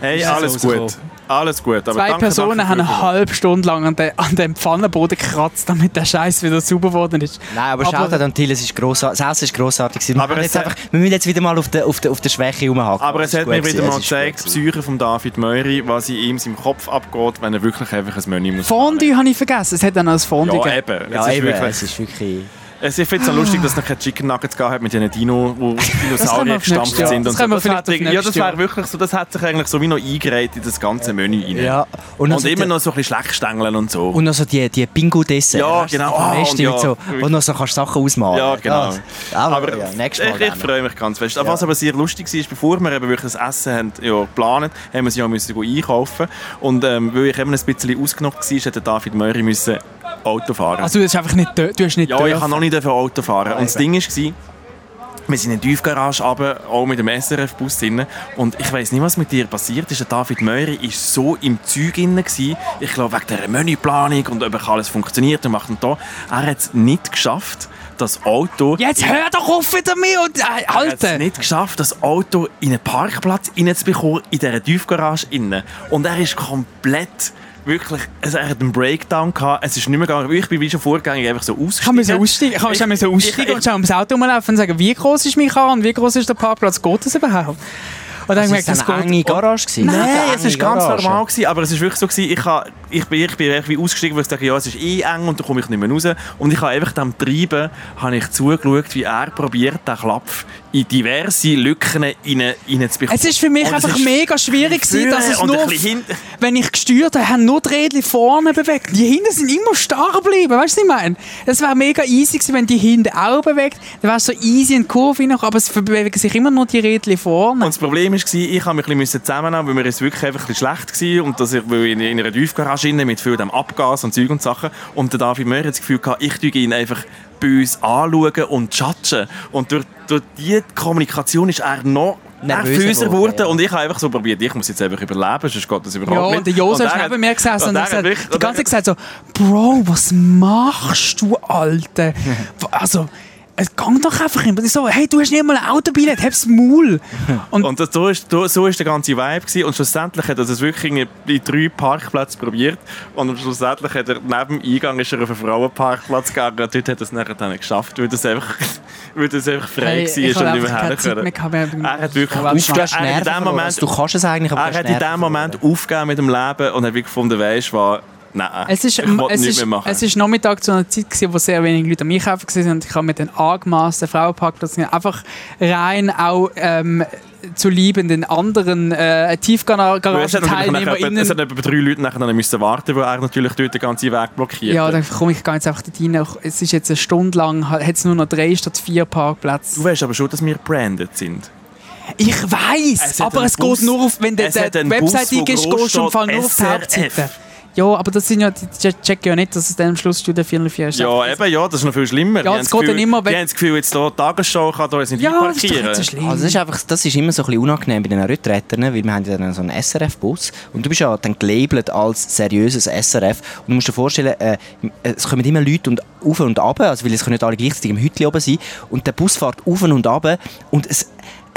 Hey, alles so gut. Alles gut. Aber Zwei danke, Personen danke haben eine halbe Stunde lang an, den, an dem Pfannenboden gekratzt, damit der Scheiß wieder sauber geworden ist. Nein, aber, Aber- Shoutout an Till, es ist grossartig. Das Essen ist grossartig. Wir, Aber jetzt einfach, wir müssen jetzt wieder mal auf der, auf der, auf der Schwäche rumhaken. Aber es hat mir wieder mal gezeigt, die. Psyche von David Meury, was in ihm seinem Kopf abgeht, wenn er wirklich einfach ein Menü muss. Fondue habe ich vergessen. Es hat dann noch ein Fondue Ja, gegeben. eben. Ja, es ist eben, wirklich, es ist wirklich... es, finde es so lustig, dass es noch keine Chicken Nuggets hat mit diesen Dino, wo <laughs> Dinosaurier gestampft sind. Das und können so. vielleicht hat, ja, das wäre wirklich so, das hat sich eigentlich so wie noch eingereiht in das ganze Menü rein. Ja. Und, Und, also immer die- noch so ein bisschen Schleckstängeln und so. Und noch so die, die Bingo-Dessert. Ja, genau. Neste und ja, so, wo noch so kannst Sachen ausmalen Ja, genau. Ja, aber, ja, nächstes Mal ich, freue mich ganz fest. Was aber sehr lustig war, bevor wir eben wirklich das Essen haben, ja, geplant haben, wir sie ja müssen einkaufen. Und ähm, weil ich eben ein bisschen ausgenockt war, hätte David Meury müssen Auto fahren. Also du hast einfach nicht, du hast nicht ja, ich dürfen. kann noch nicht Auto fahren. Und das Ding war, wir sind in die Tiefgarage runter, auch mit dem SRF-Bus drin. Und ich weiß nicht, was mit dir passiert ist. Der David Meury war so im Zeug drin. Ich glaube, wegen dieser Menüplanung und ob alles funktioniert und macht und da. Er hat es nicht geschafft, das Auto... Jetzt hör doch auf wieder mir und äh, Er hat Alter! es nicht geschafft, das Auto in einen Parkplatz reinzubekommen, in dieser Tiefgarage innen. Und er ist komplett, wirklich, er hat einen Breakdown gehabt, es ist nicht mehr gegangen. Ich bin wie schon vorgegangen, einfach so ausgestiegen. Ich kann mir so aussteigen, ich kann Ich- mir so aussteigen ich- und schon ums Auto rumlaufen und sagen, wie groß ist mein und wie groß ist der Parkplatz? Geht das überhaupt? Und dann ich es gemerkt, eine enge Garage gewesen? Nein, Eine es war ganz Garage. normal, gewesen, aber es war wirklich so, gewesen, ich, ha, ich bin, ich bin irgendwie ausgestiegen, weil ich dachte, ja, es ist eh eng und da komme ich nicht mehr raus. Und ich habe einfach dem Treiben habe ich zugeschaut, wie er probiert, den Klapf in diverse Lücken rein, reinzubekommen. Es ist für mich Und einfach mega schwierig gewesen, dass es nur, wenn ich gesteuert habe, haben nur die Rädchen vorne bewegt. Die hinten sind immer starr geblieben, weißt du, was ich meine? Es wäre mega easy gewesen, wenn die hinten auch bewegt. Dann wäre es so easy in die Kurve rein, aber es bewegen sich immer nur die Rädchen vorne. Und das Problem war, ich musste mich ein bisschen zusammennehmen, weil mir es wirklich einfach ein schlecht war und dass ich in, in einer Tiefgarage mit viel dem Abgas und Zeug und Sachen und der David Möhr hat das Gefühl gehabt, ich tue ihn einfach bei uns anschauen und judgen. Und durch, durch diese Kommunikation ist er noch Nervöser geworden, ja. und ich habe einfach so probiert, ich muss jetzt einfach überleben, sonst geht das überhaupt Ja, nicht. und der Josef er ist hat- neben mir gesessen und er hat hat gesagt, wirklich- die ganze Zeit gesagt so, Bro, was machst du, Alter? <laughs> Also, es geht doch einfach immer. So, hey, du hast nicht mal ein Autobillett, hab's Maul. <laughs> Und, Und das, so, ist, so ist der ganze Vibe gewesen. und schlussendlich hat er das wirklich in, in drei Parkplätzen probiert und schlussendlich hat er neben dem Eingang ist er auf einen Frauenparkplatz gegangen und dort hat er es nachher dann geschafft, weil das einfach, <laughs> weil das einfach frei Hey, war ich und nicht mehr herkommen. mehr gehabt, wir haben- Er hat wirklich weißt du, aufgegeben. Er hat in dem. Moment, Du kannst es eigentlich, aber er hat in dem Moment aufgegeben mit dem Leben und hat gefunden, weisst du was, nein, Es ist, ich will es, nichts ist, mehr machen. es ist Nachmittag zu einer Zeit, gewesen, wo sehr wenig Leute am Einkaufen waren und ich habe mit den angemaßten Frauenparkplatz einfach rein auch ähm, zu liebenden anderen äh, nachher, es hat etwa drei Leute nachher dann müssen warten, weil er natürlich dort den ganzen Weg blockiert Ja, dann komme ich jetzt einfach dort rein. Es ist jetzt eine Stunde lang, hat es nur noch drei statt vier Parkplätze. Du weißt aber schon, dass wir branded sind. Ich weiß, aber es Bus. geht nur auf, wenn du die Website groß gehst du nur auf die. Hauptseite. Ja, aber das sind ja, die die checken ja nicht, dass es dann am Schluss Studio 404 ist. Ja, eben, ja, das ist noch viel schlimmer. Ja, Die es haben geht dann immer Die weg- haben das Gefühl, jetzt hier die Tagesschau kann da jetzt nicht ja das ist so. Also das ist einfach, das ist immer so ein bisschen unangenehm bei den Rettrettern, weil wir haben ja dann so einen SRF-Bus und du bist ja dann gelabelt als seriöses SRF und du musst dir vorstellen, äh, es kommen immer Leute und auf und ab, also weil es können nicht alle gleichzeitig im Hütli oben sein und der Bus fährt auf und ab und es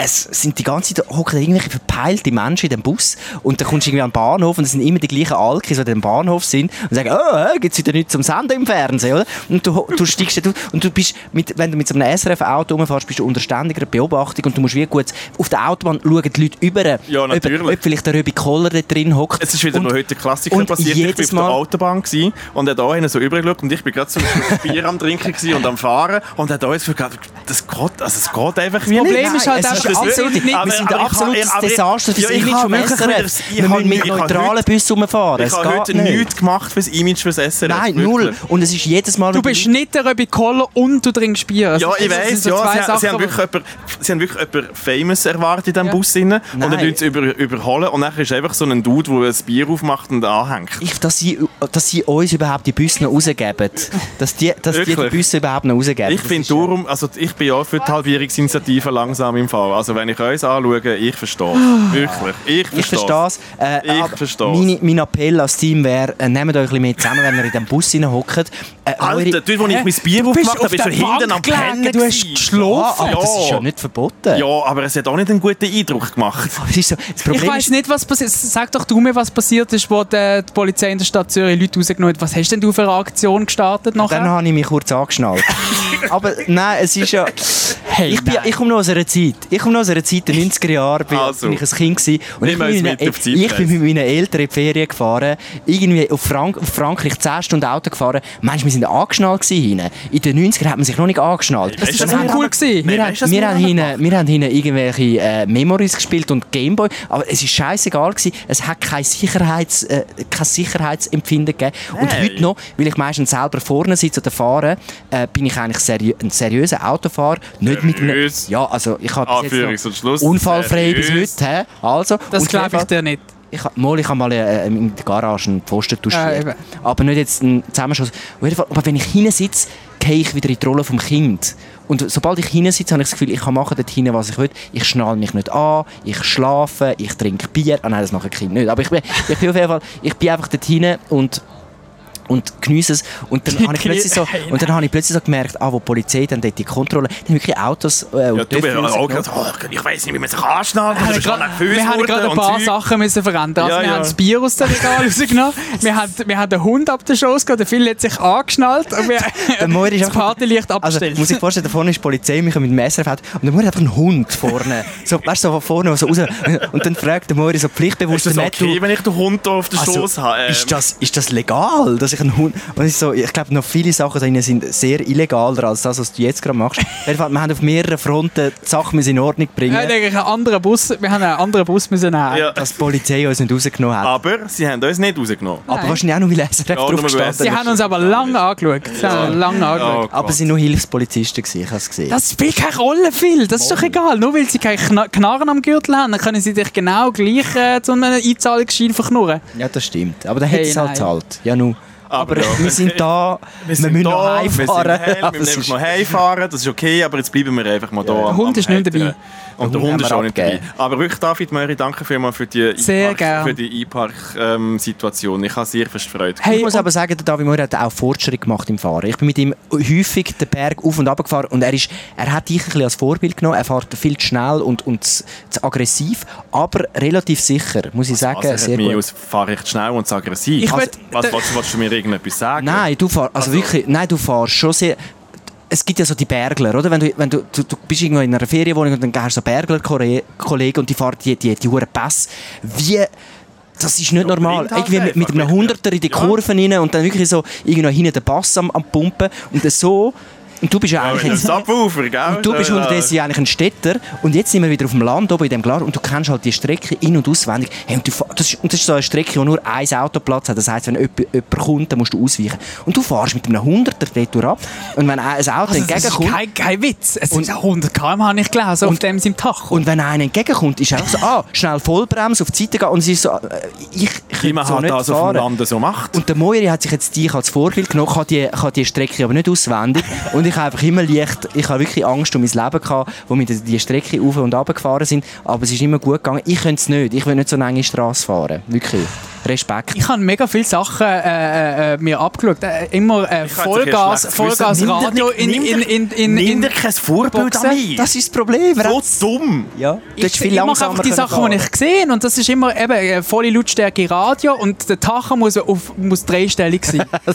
es sind die ganze Zeit hocken irgendwelche verpeilte Menschen in dem Bus und dann kommst du irgendwie an den Bahnhof und es sind immer die gleichen Alkis, die am Bahnhof sind und sagen, oh, gibt es wieder nichts zum Senden im Fernsehen, oder? Und du, du steigst dort auf und du bist, mit, wenn du mit so einem SRF-Auto rumfährst, bist du unter ständiger Beobachtung und du musst wie gut, auf der Autobahn schauen die Leute über, Ja, natürlich. ob, ob vielleicht der Röbi Koller da drin hockt. Es ist wieder und, mal heute Klassiker und passiert. Ich jedes bin auf der Mal- Autobahn gewesen, und er da hinten so übergeschaut und ich bin gerade so ein Bier am Trinken und am Fahren und er da jetzt gedacht, das geht, also es geht einfach wie Problem nicht. ist halt es einfach ist absolut nicht- nicht- Wir sind ein absolutes Desaster für Ja, das ich Image wirklich SRF. Wir habe- müssen mit neutralen Bussen rumfahren. Ich Es habe heute nicht. nichts gemacht für das Image für das SRF. Nein, null. Und es ist jedes Mal... Du bist nicht der Röbi Koller und du trinkst Bier. Also, Ja, ich weiss, ja, sie, haben- wirklich jemand, sie haben wirklich jemanden famous erwartet in diesem. Bus. Und dann tun sie über, überholen und dann ist einfach so ein Dude, der ein Bier aufmacht und anhängt. Dass, sie, dass sie uns überhaupt die Busse noch rausgeben. Dass die, dass die, die? Busse überhaupt noch rausgeben. Ich finde darum, also ich bin ja für die Halbierungsinitiative langsam im Fall. Also wenn ich uns anschaue, ich verstehe <sighs> Wirklich. Ich Ich verstehe verstehe es. Äh, Ich aber versteh's. Mein, mein Appell als Team wäre, äh, nehmt euch ein bisschen mehr zusammen, wenn ihr in diesem Bus hockt. Äh, Alter, dort, wo ich mein Bier aufgemacht habe, bist du hinten am Pennen. du hast geschlafen. Ja, aber das ist ja nicht verboten. Ja, aber es hat auch nicht einen guten Eindruck gemacht. <laughs> Es so, das Ich weiß nicht, was passiert. Sag doch du mir, was passiert ist, wo die, die Polizei in der Stadt Zürich Leute rausgenommen hat. Was hast denn du für eine Aktion gestartet dann nachher? habe ich mich kurz angeschnallt. <laughs> aber nein, es ist ja... Hey, ich, bin, ich komme noch aus einer Zeit. Ich komme noch aus einer Zeit, der 90er Jahre, bin, Also. bin ich ein Kind gewesen. Und ich bin, mit mit ich bin mit meinen Eltern in die Ferien gefahren, irgendwie auf, Frank auf Frankreich 10 Stunden Auto gefahren. Mensch, wir sind angeschnallt gewesen hinten. In den 90er hat man sich noch nicht angeschnallt. Das ist du, so cool gewesen. Wir, haben, du, wir, haben hinten, wir haben hinten irgendwelche äh, Memories gespielt und Gameboy, aber es ist scheißegal gewesen. Es hat kein, Sicherheits, äh, kein Sicherheitsempfinden gegeben. Und Nein. heute noch, weil ich meistens selber vorne sitze oder fahre, äh, bin ich eigentlich seriö ein seriöser Autofahrer. Nicht mit einem, Seriös? ja, also ich habe Anführungs- und Schluss. unfallfrei bis heute. hä? Also, Das glaube ich dir nicht. ich, mal, ich habe mal äh, in der Garage einen Pfosten Ja, touchiert. eben. aber nicht jetzt einen Zusammenschuss. Auf jeden Fall, aber wenn ich hinten sitze, gehe ich wieder in die Rolle vom Kind. Und sobald ich hinten sitze, habe ich das Gefühl, ich kann machen dort hinten, was ich will. Ich schnall mich nicht an, ich schlafe, ich trinke Bier. Ah nein, das machen die Kinder nicht. Aber ich bin, ich bin auf jeden Fall, ich bin einfach dort hinten und und genieße es. Und dann <laughs> habe ich plötzlich so, und dann habe ich plötzlich so gemerkt, ah, wo die Polizei dann dort die Kontrolle, dann wirklich Autos äh, und Ja, du bist auch gerade, oh, ich weiß nicht, wie man sich anschnallt. Wir Das haben ist grad- wir haben gerade ein paar Zeug. Sachen müssen verändern. Also Ja, wir ja. haben das Bier aus dem Regal <laughs> rausgenommen. Wir haben, wir haben den Hund ab der Schoß gehabt. Der Phil hat sich angeschnallt. Und wir <laughs> Der ist das Partylicht Also, abgestellt. muss ich vorstellen, da vorne ist die Polizei, mich mit dem Messer fährt und dann muss einfach ein Hund vorne, so, weißt du, so vorne so raus, und dann fragt der Moiri so Ist pflichtbewusst, das Matt, okay, wenn ich den Hund hier auf der also, Schoß habe? Ähm, ist, das, ist das legal, dass ich einen Hund, und ich, so, ich glaube, noch viele Sachen da drin sind sehr illegaler als das, was du jetzt gerade machst. <laughs> Wir haben auf mehreren Fronten die Sachen müssen in Ordnung wir bringen, haben eigentlich einen anderen Bus, wir haben einen anderen Bus müssen nehmen. ja. dass die Polizei uns nicht rausgenommen hat. Aber sie haben uns nicht rausgenommen. Aber Nein. wahrscheinlich auch noch, weil SRF Ja, drauf nur gestanden Sie haben uns aber lange angeschaut. Sie haben uns lange angeschaut. Oh, Aber sie sind nur Hilfspolizisten gewesen, ich habe es gesehen. Das spielt keine Rolle, Phil. Das ist doch egal. Nur weil sie keine Kna- Knarren am Gürtel haben, dann können sie dich genau gleich äh, zu einem Einzahlungsschein verknurren. ja, das stimmt. Aber dann Hey, hätte es halt nein. zahlt. Ja, nu. Aber Aber ja. wir sind da, wir, sind müssen da, noch heimfahren. Wir, wir müssen noch heimfahren, das ist okay, aber jetzt bleiben wir einfach mal da. Am- Der Hund ist nicht dabei. Und der Hund ist auch wir nicht dabei. Aber wirklich, David Möri, danke vielmals für die E-Park-Situation. ich habe sehr fest Freude. Hey, ich muss aber sagen, der David Moore hat auch Fortschritt gemacht im Fahren. Ich bin mit ihm häufig den Berg auf und ab gefahren und er, ist, er hat dich ein bisschen als Vorbild genommen. Er fährt viel zu schnell und, und zu, zu aggressiv, aber relativ sicher, muss ich sagen. Also, er sehr hat mich gut. aus fahre recht schnell und zu aggressiv. Ich also, was der- willst, willst du mir irgendetwas sagen? Nein, du fahrst, also, Also- wirklich, nein, du fährst schon sehr... Es gibt ja so die Bergler, oder? Wenn du, wenn du, du, du bist irgendwo in einer Ferienwohnung und dann hast du so Bergler-Kollegen und die fahren die, die, die hohen Pässe. Wie... Das ist nicht normal. blind halt Irgendwie mit, mit einem Hunderter in die ja. Kurven rein und dann wirklich so irgendwo hinten den Bass am, am Pumpen und so Und du bist ja Ja, eigentlich jetzt, Subwoofer, gell? und du bist Ja. unterdessen ja eigentlich ein Städter und jetzt sind wir wieder auf dem Land oben in dem Glas und du kennst halt die Strecke in- und auswendig. Hey, und, du, das ist, und das ist so eine Strecke, die nur ein Autoplatz hat. Das heisst, wenn jemand, jemand kommt, dann musst du ausweichen. Und du fährst mit einem 100er dort durch ab und wenn ein Auto Also, das ist entgegenkommt... kein, kein Witz. Es Und- sind 100 km habe ich gelesen, auf Und- dem seinem Tacho. Und wenn einer entgegenkommt, ist auch so, ah, schnell Vollbremse auf die Seite gehen. Und es ist so, äh, ich, ich Wie man könnte so halt nicht das auf dem fahren. Lande so macht. Und der Moiri hat sich jetzt dich als Vorbild genommen, kann die, kann die Strecke aber nicht auswendig. Und ich habe einfach immer leicht, ich habe wirklich Angst um mein Leben gehabt, wo wir die Strecke auf und ab gefahren sind. Aber es ist immer gut gegangen. Ich könnte es nicht. Ich will nicht so eine enge Straße fahren. Wirklich. Respekt. Ich habe mega viele Sachen äh, äh, mir abgeschaut. Äh, immer äh, Vollgas, Vollgas. Radio in, Nimm in, dir- in, in, Nimm in, dir kein Vorbild an mich. Das ist das Problem. So dumm. ja, du ich, viel ich mache einfach die Sachen, die ich sehe und das ist immer eben äh, volle Lautstärke Radio und der Tacho muss, auf, muss dreistellig sein. <laughs>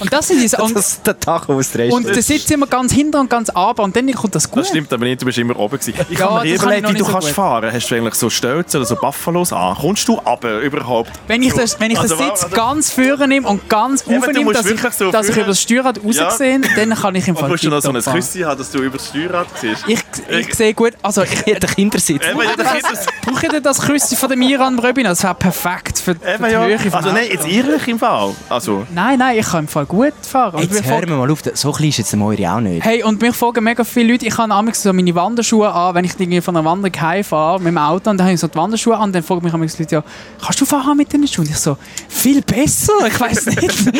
und das die und, Das ist der wo es drehst. und der sitzt immer ganz hinter und ganz ab und dann kommt das gut. Das stimmt aber nicht, du bist immer oben gewesen. Ich Ja, habe mir überlegt, noch wie nicht du so kannst gut. fahren. Hast du eigentlich so Stelzen oder so Buffalos an? Kommst du aber überhaupt? Wenn ich, das, wenn ich Also, den Sitz also- ganz führen nehme und ganz Eben, du aufnehme, dass ich, so dass ich über das Steuerrad raussehe, dann kann ich im Und Fall musst du noch so ein. Küsschen haben, dass du über das Steuerrad siehst? Ich, ich sehe gut, also ich, Ja, der Kindersitz. Eben, ja, das ist brauche ich das Küsschen von dem Iran Bröbin? Das wäre perfekt für, für die ja. Höhe vom Also nein, jetzt ehrlich im Fall. Also, Nein, nein, ich kann im Fall gut fahren. Und Jetzt hören wir mal auf. So klein ist jetzt der Moiri auch nicht. Hey, und mich fragen mega viele Leute, ich habe manchmal so meine Wanderschuhe an, wenn ich irgendwie von einer Wanderung heimfahre mit dem Auto und dann habe ich so die Wanderschuhe an, dann fragen mich manchmal Leute, ja, kannst du fahren mit diesen Schuhen? Und ich so, viel besser, ich weiß nicht.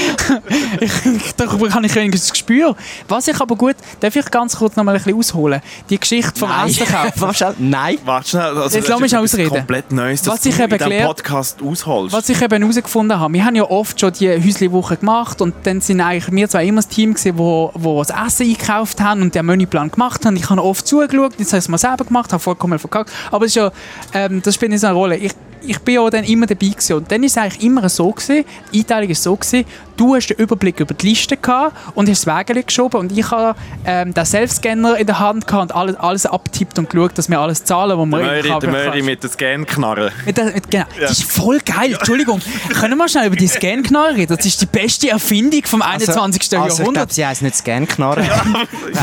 <laughs> ich, darüber habe ich ein Gespür. Was ich aber gut, darf ich ganz kurz noch mal ein bisschen ausholen? Die Geschichte vom Essenkauf. Warte schnell. Nein. warte schnell. Also, Jetzt das lass mich ausreden. komplett Neues, Was ich eben gelernt- Podcast ausholst. Was ich eben herausgefunden habe, wir haben ja oft schon die Häusli-Woche gemacht und dann sind eigentlich wir zwei immer das Team gewesen, wo, wo das Essen eingekauft haben und den Menüplan gemacht haben. Ich habe oft zugeschaut, jetzt habe ich es mal selber gemacht, habe vollkommen verkackt. Aber es ist ja, ähm, das spielt nicht so eine Rolle. Ich, ich bin ja dann immer dabei gewesen. und dann ist es eigentlich immer so gewesen, die Einteilung ist so gewesen, du hast den Überblick über die Liste gehabt und hast das Wägele geschoben und ich habe ähm, den Selfscanner in der Hand gehabt und alles, alles abtippt und geschaut, dass wir alles zahlen, was wir der Möri, der haben. Möri mit der Scan-Knarre. Mit der, mit, genau. Das ist voll geil. Entschuldigung. <laughs> Können wir mal schnell über die Scan-Knarre reden? Das ist die beste Erfindung vom 21. Also, ich Jahrhundert. glaube, sie heisst nicht Scan-Knarre.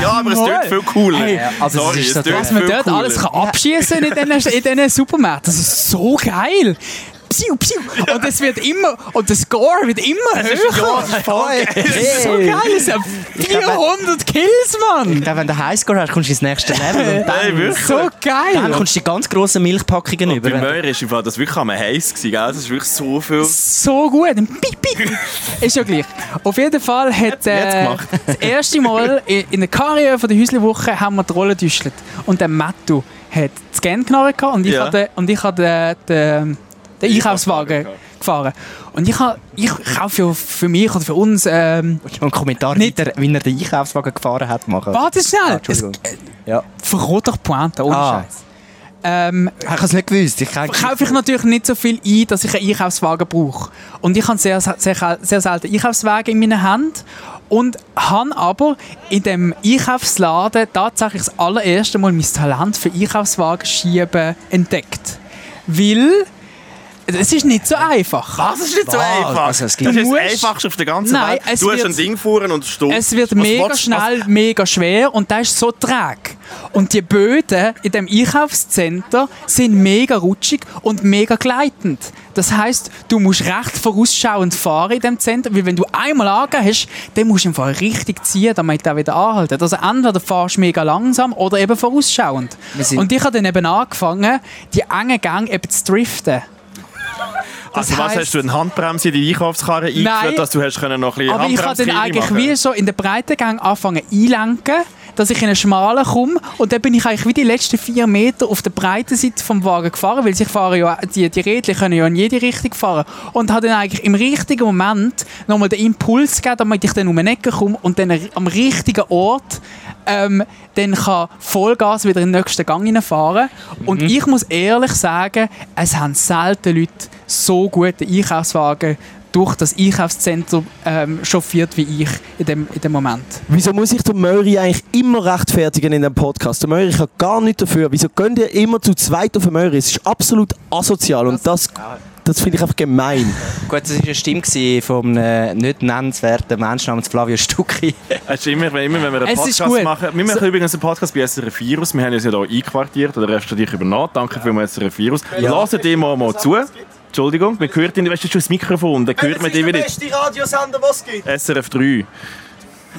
Ja, <laughs> aber es tut viel cooler. Hey, also, Sorry, es ist es so Was man dort cooler. alles kann abschießen in diesen in diesen Supermärkten. Das ist so geil. Psiu, psiu. Und es wird immer, und der Score wird immer höher. Das ist so geil. Es sind 400 Kills, Mann. Ich glaube, wenn du Highscore hast, kommst du ins nächste Level. Und dann, Hey? So dann geil. kommst du die ganz grossen Milchpackungen über. Bei Möri ist im Fall das wirklich am heiß gewesen, gell? Das ist wirklich so viel... so gut. Ein Piep, piep. <laughs> Ist ja gleich. Auf jeden Fall hat äh, das erste Mal <laughs> in, der Karriere von der Häusli-Woche haben wir die Rolle gedüschelt. Und der Mattu hat die Scan-Knarre gehabt und ich Ja. habe und ich den, den, den Einkaufswagen gefahren. Und ich, habe, ich kaufe ja für mich oder für uns... Ähm, Und einen Kommentar, Nicht- wie, der, wie er den Einkaufswagen gefahren hat, machen. warte Ah, schnell! es Entschuldigung. Ja. verrot doch Pointe, ohne Ah. Scheiß. Ähm, Ich habe es nicht gewusst. Ich kaufe ich natürlich nicht so viel ein, dass ich einen Einkaufswagen brauche. Und ich habe sehr, sehr, sehr selten Einkaufswagen in meiner Hand und habe aber in dem Einkaufsladen tatsächlich das allererste Mal mein Talent für Einkaufswagen schieben entdeckt. Weil es ist nicht so einfach. Was ist nicht so Was? einfach? Also, es das gibt- ist Du das Einfachste auf der ganzen Nein, Welt. es Du hast wird- ein Ding fuhren und stumpf. Es wird Was mega willst- schnell, mega schwer und das ist so träge. Und die Böden in dem Einkaufscenter sind mega rutschig und mega gleitend. Das heißt, du musst recht vorausschauend fahren in dem Center, weil wenn du einmal angehst hast, dann musst du im Fall richtig ziehen, damit er wieder anhalten. Also entweder fahrst du mega langsam oder eben vorausschauend. Und ich habe dann eben angefangen, die engen Gänge eben zu driften. <laughs> Also was, heisst- hast du eine Handbremse in die Einkaufskarre eingeführt, Nein. dass du hast können noch ein bisschen Aber ich habe dann eigentlich machen? wie so in den Breitengang anfangen einlenken, dass ich in einen schmalen komme und dann bin ich eigentlich wie die letzten vier Meter auf der breiten Seite vom Wagen gefahren, weil ich fahre ja, die, die Rädchen können ja in jede Richtung fahren und habe dann eigentlich im richtigen Moment nochmal den Impuls gegeben, damit ich dann um eine Ecke komme und dann am richtigen Ort ähm, dann kann Vollgas wieder in den nächsten Gang hineinfahren. Und ich muss ehrlich sagen, es haben selten Leute so gute Einkaufswagen durch das Einkaufszentrum ähm, chauffiert wie ich in dem, in dem Moment. Wieso muss ich den Möri eigentlich immer rechtfertigen in dem Podcast? Der Möri kann gar nicht dafür. Wieso gönnt ihr immer zu zweit auf den Möri? Es ist absolut asozial und das, Das finde ich einfach gemein. Gut, das war eine Stimme von einem nicht nennenswerten Menschen namens Flavio Stucki. Es ist immer, immer wenn wir einen Es ist Podcast machen. Wir machen übrigens einen Podcast bei SRF Virus. Wir haben uns ja hier einquartiert oder restauriert übernommen. Danke vielmals SRF Virus. Ja. Lasst dir mal, mal zu. Entschuldigung, man hört ihn, weißt du, schon das Mikrofon, dann hört man dich wieder nicht. Radiosender, was es gibt. SRF 3.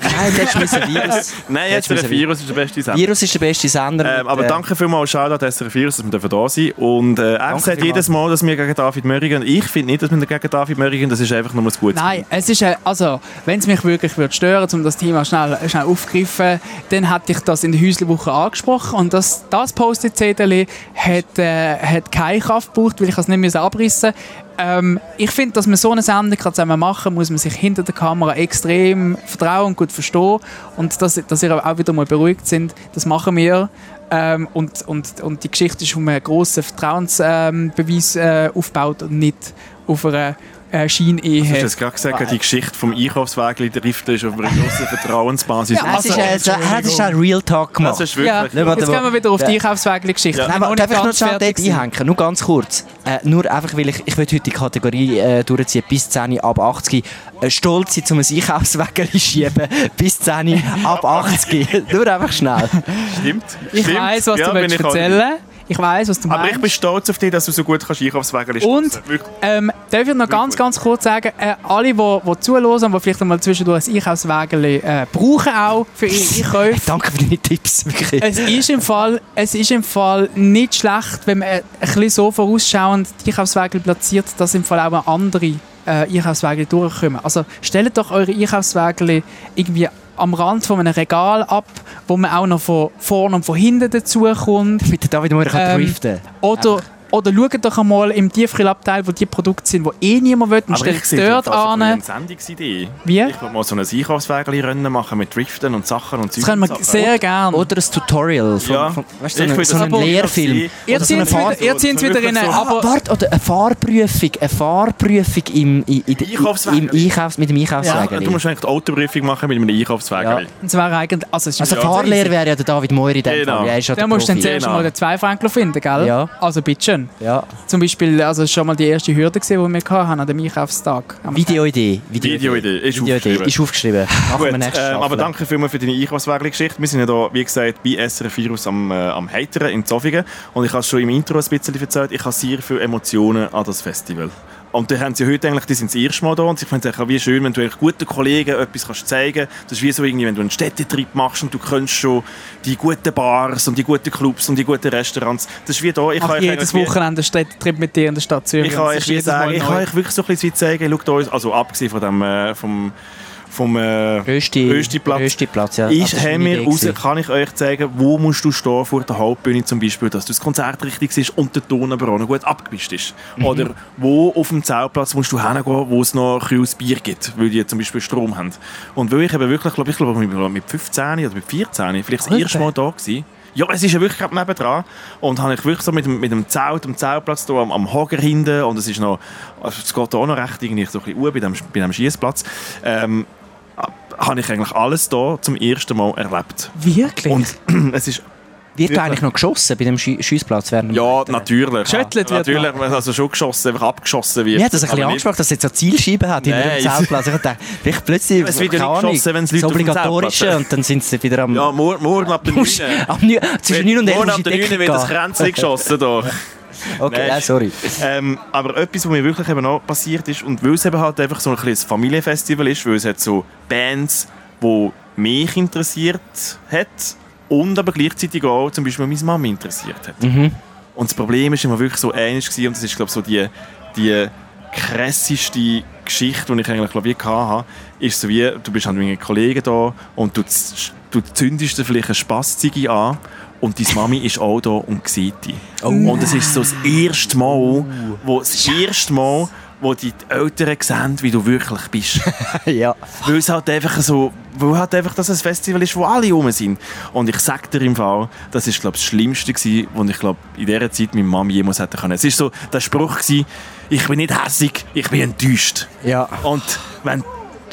Nein, jetzt müssen Virus. <laughs> Nein, Jetzt müssen wir- Virus ist der beste Sender. Virus ist der beste Sender. Ähm, aber Äh, danke vielmals, Shoutout SRF Virus, dass wir da sind Und äh, er Danke sagt jedes Mal, dass wir gegen David Mörigen, ich finde nicht, dass wir gegen David Mörigen, das ist einfach nur ein gutes Nein, es ist, äh, also, wenn es mich wirklich würde stören, um das Thema schnell, schnell aufzugreifen, dann hätte ich das in der Häuselwoche angesprochen und das, das Post-it-Zettel hat, äh, hat keine Kraft gebraucht, weil ich es nicht müssen abreißen ähm, Ich finde, dass man so eine Sendung kann zusammen machen muss man sich hinter der Kamera extrem vertrauen und gut verstehen und dass, dass ihr auch wieder mal beruhigt sind, das machen wir. Ähm, und, und, und die Geschichte ist auf einem grossen Vertrauensbeweis Beweis, äh, aufgebaut und nicht auf einer äh, Scheinehe. Du hast jetzt gerade gesagt, die Geschichte vom Einkaufswagen trifft ist auf einer grossen Vertrauensbasis. Ja, ist, also- äh, so- er hat es ein Real Talk gemacht. das ist Ja, wirklich... Nicht mal jetzt der- gehen wir wieder auf die Ja. Einkaufswagen-Geschichte. Ja. Nein, darf ich nicht noch schnell dort einhängen? Nur ganz kurz. Äh, nur einfach, weil ich, ich will heute die Kategorie äh, durchziehen, bis 10 ab 80. Äh, stolz sein, um ein Einkaufswagen <laughs> schieben, bis 10 ab 80. <laughs> nur einfach schnell. Stimmt. Ich Stimmt. weiss, was Ja, du willst erzählen Ich weiss, was du Aber meinst. ich bin stolz auf dich, dass du so gut kannst Einkaufswagen Und ähm, darf ich noch ganz, ganz kurz sagen, äh, alle, die, die zuhören und die vielleicht einmal zwischendurch ein Einkaufswagen äh, brauchen auch für ihre Einkäufe, <laughs> Danke für deine Tipps. Wirklich. es ist, im Fall, es ist im Fall nicht schlecht, wenn man äh, ein bisschen so vorausschauend die Einkaufswagen platziert, dass im Fall auch andere äh, Einkaufswagen durchkommen. Also stellt doch eure Einkaufswagen irgendwie am Rand von einem Regal ab, wo man auch noch von vorne und von hinten dazukommt. Mit der David Moore kann Ähm, driften. Oder, oder schaut doch einmal im Tiefkühlabteil, wo die Produkte sind, die eh niemand will, und stellt es dort ein an. bisschen eine Sendungsidee. Wie? Ich will mal so ein Einkaufswagen-Rennen machen mit Driften und Sachen und Das können wir sehr gerne. Oder ein Tutorial. Von, Ja. von, weißt du, Ich so, ein- will so das einen Lehrfilm. Ihr eine zieht Fahr- wieder, ihr zieht wieder in eine... so- Aber, Ah, warte, oder eine Fahrprüfung. Eine Fahrprüfung im, in, in, Einkaufswagen. im Einkaufs, mit dem Ja, Einkaufswagen. du musst eigentlich die Autoprüfung machen mit einem Einkaufswagen. Ja. es wäre eigentlich... Also, es also Ja, Fahrlehrer wäre ja der David Moir in dem Genau. Fall. Ja, er ist ja Da der musst du dann zuerst Genau. mal den Zweifränkler finden, gell? Ja. Also bitte Ja. Zum Beispiel, also schon mal die erste Hürde gesehen, die wir hatten an dem Einkaufstag. Am Videoidee. Videoidee, ist Videoidee. aufgeschrieben. Ist aufgeschrieben. Machen Gut, wir nächstes ähm, aber danke vielmals für deine Einkaufswagen-Geschichte. Wir sind ja hier, wie gesagt, bei SRF Virus am, äh, am Heiteren in Zofingen. Und ich habe es schon im Intro ein bisschen erzählt, ich habe sehr viele Emotionen an das Festival. Und die haben sie heute eigentlich, die sind das erste Mal da und ich finde es auch wie schön, wenn du eigentlich guten Kollegen etwas kannst zeigen kannst. Das ist wie so irgendwie, wenn du einen Städtetrip machst und du kennst schon die guten Bars und die guten Clubs und die guten Restaurants. Das ist wie da. Ich Ach, jedes Wochenende einen Städtetrip mit dir in der Stadt Zürich. ich euch sagen, kann euch wirklich so ein bisschen zeigen, schaut uns, also abgesehen von dem, äh, vom, vom äh, Rösti, Röstiplatz. Röstiplatz, ja. Ist habe meine mir Idee raus, kann ich euch zeigen, wo musst du stehen vor der Hauptbühne zum Beispiel, dass das Konzert richtig ist und der Ton aber auch noch gut abgemischt ist. Mhm. Oder wo auf dem Zeltplatz musst du hingehen, wo es noch ein kühles Bier gibt, weil die zum Beispiel Strom haben. Und weil ich eben wirklich, glaube ich, glaube mit- mit 15 oder mit 14, vielleicht das Alter. erste Mal da gewesen, ja, es ist ja wirklich gerade nebendran. Und habe ich wirklich so mit dem, mit dem Zelt, am Zeltplatz da, am, am Hager hinten und es ist noch, also es geht auch noch recht irgendwie so ein bisschen bei dem, bei dem Schiessplatz. Ähm, habe ich eigentlich alles da zum ersten Mal erlebt. Wirklich? Und <clears throat> es ist Wird da eigentlich noch geschossen bei dem Schie- Schiessplatz während ja natürlich. Geschüttelt wird natürlich, also schon geschossen, einfach abgeschossen wird. Mir hat das ein bisschen Angst gemacht, dass es jetzt so Zielscheiben hat in dem Zeltplatz. Ich dachte, vielleicht plötzlich, Es wird ja keine nicht Ahnung, geschossen, wenn es Leute Obligatorische und dann sind sie wieder am... Ja, morgen, ab der <laughs> Musst- 9. am Neu- zwischen 9 und 11 Morgen ab der in die 9 Decke wird das. Kränzchen geschossen da. <laughs> <laughs> Okay, ja, sorry. Ähm, aber etwas, was mir wirklich eben auch passiert ist, und weil es eben halt einfach so ein kleines Familienfestival ist, weil es hat so Bands, die mich interessiert hat und aber gleichzeitig auch zum Beispiel meine Mama interessiert hat. Mhm. Und das Problem ist immer wirklich so ähnlich gewesen, und das ist glaube ich so die, die krasseste Geschichte, die ich eigentlich glaube ich hatte, ist so wie, du bist halt mit einem Kollegen da und du, du zündest dir vielleicht eine Spaßziege an und deine Mami ist auch da und sieht dich. und es ist so das erste Mal, wo, das erste Mal, wo die Eltern sehen, wie du wirklich bist. <laughs> ja. Weil es halt einfach so, weil halt einfach das ein Festival ist, wo alle rum sind. Und ich sag dir im Fall, das ist glaube das Schlimmste gewesen, was ich glaube in dieser Zeit meine Mama jemals hätte können. Es ist so der Spruch gewesen, ich bin nicht hässig, ich bin enttäuscht. Ja. Und wenn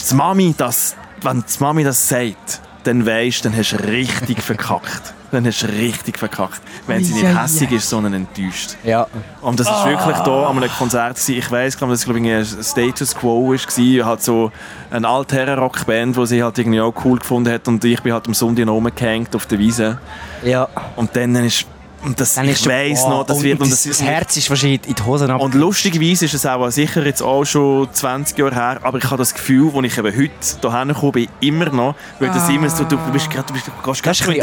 die Mami das, wenn die Mami das sagt, dann weisst, dann hast du richtig verkackt. Dann hast du richtig verkackt. Wenn sie nicht hässig ei. ist, sondern enttäuscht. Ja. Und das ist wirklich da an einem Konzert gewesen. Ich weiss, glaube, das glaube ich ein Status Quo war. Halt so eine Altherren-Rockband, die sie halt irgendwie auch cool gefunden hat. Und ich bin halt am Sonntag rumgehängt auf der Wiese. Ja. Und dann ist... Und das, Dann ich weiss oh, noch, das und wird... Und das, das Herz ist wahrscheinlich in die Hosen ab. und lustigerweise ist es auch sicher jetzt auch schon 20 Jahre her, aber ich habe das Gefühl, als ich eben heute hierher gekommen bin, immer noch, weil das immer so, du bist gerade, du bist, gerade du hast ein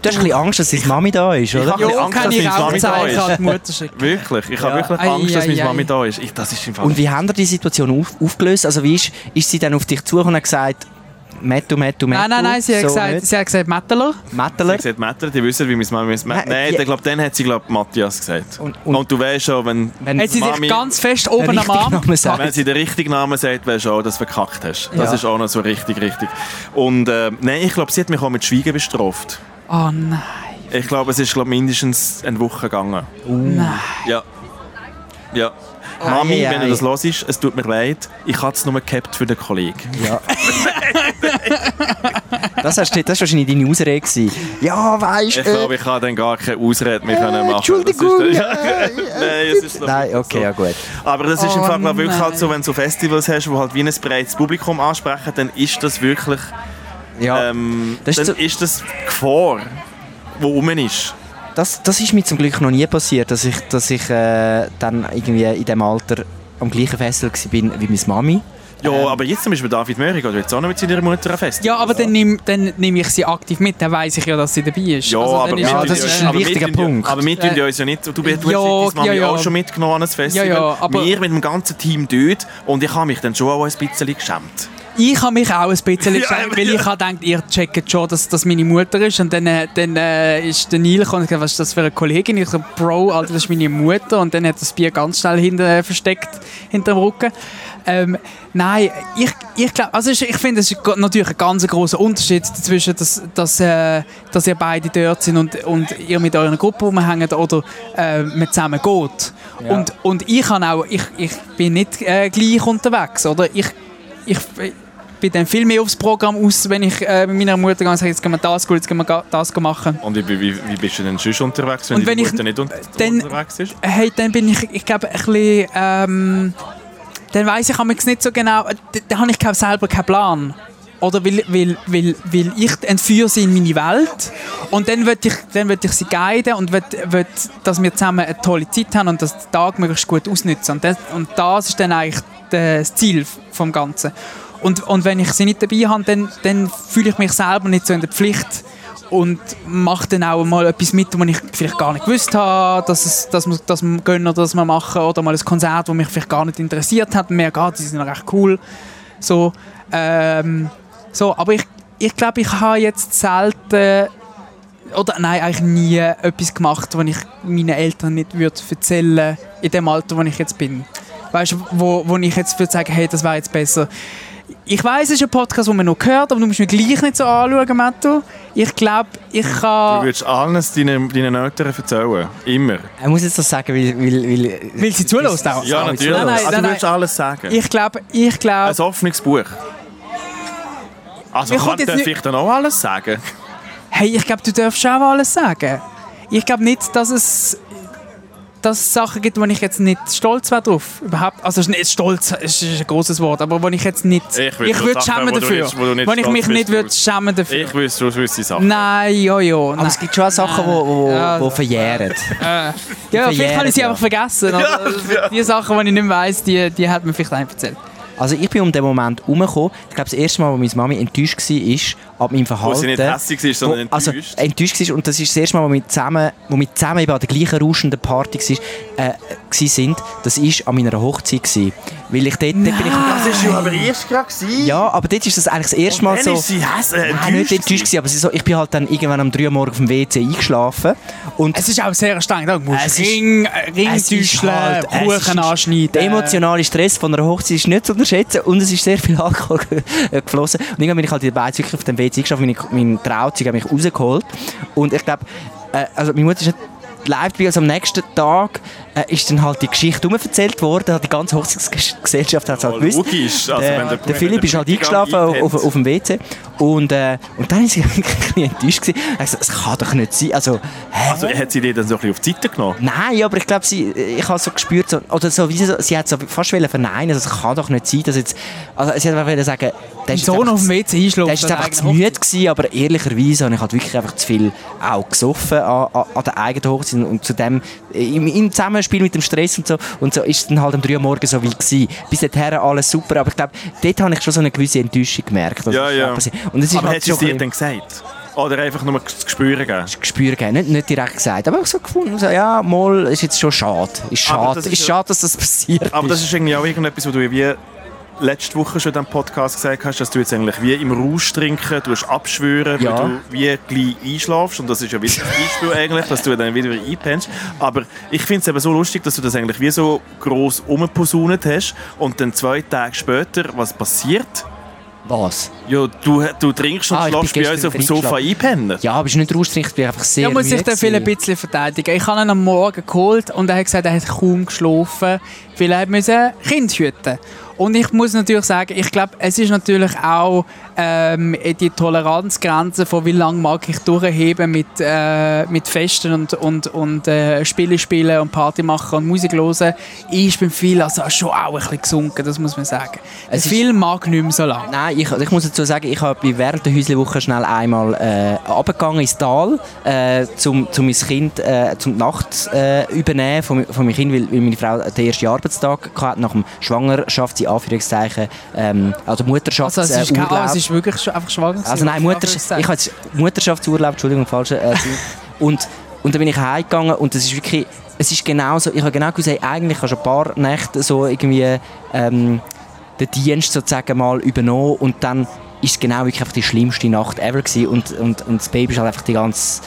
bisschen Angst, dass seine Mami da ist, oder? habe- Ich Ja, Angst, dass <laughs> meine Mami da ist. Wirklich, ich habe wirklich Angst, dass ei, meine ei. Mami da ist. Das ist im Fall... Und wie haben ihr die Situation auf, aufgelöst? Also wie ist, ist sie dann auf dich zugekommen und hat gesagt, Mettu, Mettu, Mettu? Nein, nein, nein, sie hat so gesagt, nicht? sie hat gesagt Metteler. Metteler? Sie gesagt, Mettler, die wissen, wie meine Mami ist. Nein, Nein, ich glaube, dann hat sie, glaube Matthias gesagt. Und- Und, und- du weißt schon, wenn, Wenn Hat sie Mami- dich ganz fest oben am Arm wenn sie den richtigen Namen sagt, weißt du auch, dass du verkackt hast. Das Ja. ist auch noch so richtig, richtig. Und äh, nein, ich glaube, sie hat mich auch mit Schweigen bestraft. Oh nein. Ich glaube, es ist glaub, mindestens eine Woche gegangen. Nein. Ja. Ja. Mami, Ei, wenn du das hörst, es tut mir leid, ich habe es nur gehabt für den Kollegen. Ja. <laughs> das, hast, du- das war wahrscheinlich deine Ausrede. gewesen. Ja, weißt Ich du. glaube, ich kann dann gar keine Ausrede mehr können machen. Äh, Entschuldigung. Das ist, <laughs> nein, es ist ich, Nein, okay, so. ja gut. Aber das ist im Oh Fall glaub, ich, wirklich halt so, wenn du so Festivals hast, wo halt wie ein breites Publikum ansprechen, dann ist das wirklich, Ja, ähm, Das ist dann so- ist das Gefahr, wo rum ist. das, das ist mir zum Glück noch nie passiert, dass ich, dass ich äh, dann irgendwie in dem Alter am gleichen Festival war wie meine Mami. Ja, Ähm. aber jetzt zum Beispiel David Möhrig oder jetzt auch noch mit seiner Mutter ein Festival. Ja, aber dann nehme dann nehm ich sie aktiv mit, dann weiss ich ja, dass sie dabei ist. Ja, Also, aber, ist ja, ja- das ist ja- ein aber wichtiger ja- Punkt. Aber wir tun Äh, ja uns ja nicht, du, du hast ja, Mami ja, ja. auch schon mitgenommen an ein Festival. Ja, ja, aber- wir mit dem ganzen Team dort und ich habe mich dann schon auch ein bisschen geschämt. Ich habe mich auch ein bisschen <laughs> Ja, geschämt, weil ich habe gedacht, ihr checkt schon, dass das meine Mutter ist. Und dann, äh, dann äh, ist der Neil gekommen und gesagt, was ist das für eine Kollegin? Ich so, Bro, Alter, das ist meine Mutter. Und dann hat das Bier ganz schnell hinter, äh, versteckt, hinter dem Rücken. Ähm, nein, ich, ich glaube, also ich, finde, es ist natürlich ein ganz großer Unterschied dazwischen, dass, dass, äh, dass ihr beide dort sind und, und ihr mit eurer Gruppe rumhängt oder äh, man zusammen geht. Und, und ich, kann auch, ich, ich bin nicht äh, gleich unterwegs, oder? Ich, ich bin dann viel mehr aufs Programm aus, wenn ich äh, mit meiner Mutter gehe und sage, jetzt gehen wir das gut, jetzt gehen wir das machen. Und wie, wie, wie bist du denn sonst unterwegs, wenn Und wenn ich- nicht unter, dann- unterwegs ist? Hey, dann bin ich, ich glaube, ein bisschen, ähm, dann weiss ich nicht so genau, da, da habe ich glaub, selber keinen Plan. Oder weil, weil, weil, weil ich entführe sie in meine Welt und dann will ich, ich sie guiden und will, will, dass wir zusammen eine tolle Zeit haben und das den Tag möglichst gut ausnutzen. Und das, und das ist dann eigentlich das Ziel vom Ganzen. Und, und wenn ich sie nicht dabei habe, dann, dann fühle ich mich selber nicht so in der Pflicht und mache dann auch mal etwas mit, was ich vielleicht gar nicht gewusst habe, dass, es, dass, wir, dass wir gönnen oder dass wir machen oder mal ein Konzert, das mich vielleicht gar nicht interessiert hat und merke, ah, die sind recht cool. So, ähm, so aber ich, ich glaube, ich habe jetzt selten oder nein, eigentlich nie etwas gemacht, was ich meinen Eltern nicht würde erzählen in dem Alter, wo ich jetzt bin. Weißt du, wo, wo ich jetzt würde sagen, hey, das wäre jetzt besser. Ich weiß, es ist ein Podcast, den man noch hört, aber du musst mich gleich nicht so anschauen, Matto. Ich glaube, ich Du kann... würdest alles deinen, deinen Eltern erzählen. Immer. Er muss jetzt das sagen, weil... weil, weil Will sie zulässt auch? Ja, natürlich. nein, nein, also, du würdest alles sagen. Ich glaube, ich glaube... Ein offenes Buch. Also kann, darf nicht- ich dann auch alles sagen? Hey, ich glaube, du darfst auch alles sagen. Ich glaube nicht, dass es, dass es Sachen gibt, wo ich jetzt nicht stolz wäre drauf. Überhaupt. Also nicht stolz ist ist ein großes Wort, aber wo ich jetzt nicht. Ich würde Sachen, schämen wo du dafür. nicht- wo du nicht Wenn ich mich bist nicht würde schämen dafür. Ich wüsste gewisse Sachen. Nein, ja, ja. Aber Nein. es gibt schon Sachen, die wo, wo, Ja, wo also- verjähren. <laughs> ja, vielleicht habe ich sie ja. einfach vergessen. oder? Die Sachen, die ich nicht weiss, die, die hat mir vielleicht einfach erzählt. Also ich bin um den Moment herumgekommen. Ich glaube, das erste Mal, wo meine Mami enttäuscht war, ab meinem Verhalten. Wo sie nicht hässlich war, sondern wo, also, enttäuscht. enttäuscht war. Und das ist das erste Mal, wo wir zusammen, wo wir zusammen eben an der gleichen rauschenden Party war, äh, gsi sind. Das war an meiner Hochzeit. Gewesen. Weil ich dort, dort bin ich... Das war ja aber erst gerade. gewesen. Ja, aber dort ist das eigentlich das erste Mal so... ist sie häss- äh, Nein, nicht enttäuscht gewesen, aber sie so, ich bin halt dann irgendwann um 3 Uhr morgens auf dem WC eingeschlafen. Und Es ist auch sehr streng. Du musst Es ist- Ring, Ring täuscheln, halt- Kuchen anschneiden. Der emotionale Stress von einer Hochzeit ist nicht zu unterschätzen und es ist sehr viel Alkohol <laughs> geflossen. Und irgendwann bin ich halt in der Beiz wirklich auf dem WC geschafft, meine, mein Trauzeug hat mich rausgeholt. Und ich glaube, äh, also meine Mutter ist nicht live dabei. Also am nächsten Tag äh, ist dann halt die Geschichte umverzählt worden. Die ganze Hochzeitsgesellschaft hat es halt Ja, gewusst. logisch. Also, der, der- der Philipp der ist halt eingeschlafen auf, auf, auf dem WC. Und, äh, und dann war sie <laughs> ein bisschen enttäuscht. gewesen. Gesagt, das kann doch nicht sein. Also, hä? Also hat sie die dann so ein bisschen auf die Seite genommen? Nein, aber ich glaube, sie, ich habe so gespürt, so, oder so, wie sie, so, sie hat so fast verneinen, also es kann doch nicht sein, dass jetzt, also sie hat einfach sagen, der Ein ist Sohn einfach auf dem zu- WC einschlafen. der ist jetzt einfach zu müde gewesen, aber ehrlicherweise habe ich halt wirklich einfach zu viel auch gesoffen an, an, an der eigenen Hochzeit und zu dem, im, im Zusammenspiel mit dem Stress und so, und so ist es dann halt um 3 Uhr morgens so wild gewesen. Bis dahin alles super, aber ich glaube, dort habe ich schon so eine gewisse Enttäuschung gemerkt. was Ja, ja. Und es ist Aber halt schon es dir dann gesagt? Oder einfach nur zu spüren gegeben? Gespür gegeben. Nicht, nicht direkt gesagt, aber auch so gefunden, so, ja, mal, ist jetzt schon schade. Ist schade, das ist ist schade dass das passiert Aber das ist irgendwie auch irgendetwas, was du wie letzte Woche schon in diesem Podcast gesagt hast, dass du jetzt eigentlich wie im Rausch trinken, du hast abschwören, Ja. weil du wie gleich einschlafst und das ist ja wieder das Beispiel eigentlich, dass du dann wieder einpennst. Aber ich finde es eben so lustig, dass du das eigentlich wie so gross umposaunet hast und dann zwei Tage später, was passiert? Was? Ja, du, du trinkst und Ah, ich schlafst bei uns auf dem Sofa einpennen. Ja, aber es ist nicht rausgestrichen, ich bin einfach sehr Ja, muss ich den viel ein bisschen verteidigen. Ich habe ihn am Morgen geholt und er hat gesagt, er hat kaum geschlafen, weil er musste Kind hüten Und ich muss natürlich sagen, ich glaube, es ist natürlich auch ähm, die Toleranzgrenze von wie lange mag ich durchheben mit, äh, mit Festen und, und, und äh, Spiele spielen und Party machen und Musik hören, ist beim viel also schon auch ein bisschen gesunken, das muss man sagen. Es ist- Film mag nicht mehr so lange. Nein, ich, ich muss dazu sagen, ich bin während der Häuslewoche schnell einmal äh, runtergegangen ins Tal, äh, zum, zum mein Kind äh, zum Nacht äh, übernehmen von, von meinem Kind, weil, weil meine Frau den ersten Arbeitstag hatte, nach dem Schwangerschafts- in Anführungszeichen, ähm, also Mutterschafts- Also es ist, Urlaub. ah, es ist wirklich sch- einfach schwanger gewesen, Also nein, muss Mutter, man ich habe Mutterschaftsurlaub, Entschuldigung, falsch. Äh, und, und dann bin ich heimgegangen und das ist wirklich, es ist genau so, ich habe genau gesagt, eigentlich hast du ein paar Nächte so irgendwie ähm, den Dienst sozusagen mal übernommen und dann ist es genau wirklich einfach die schlimmste Nacht ever gewesen und, und, und das Baby ist halt einfach die ganze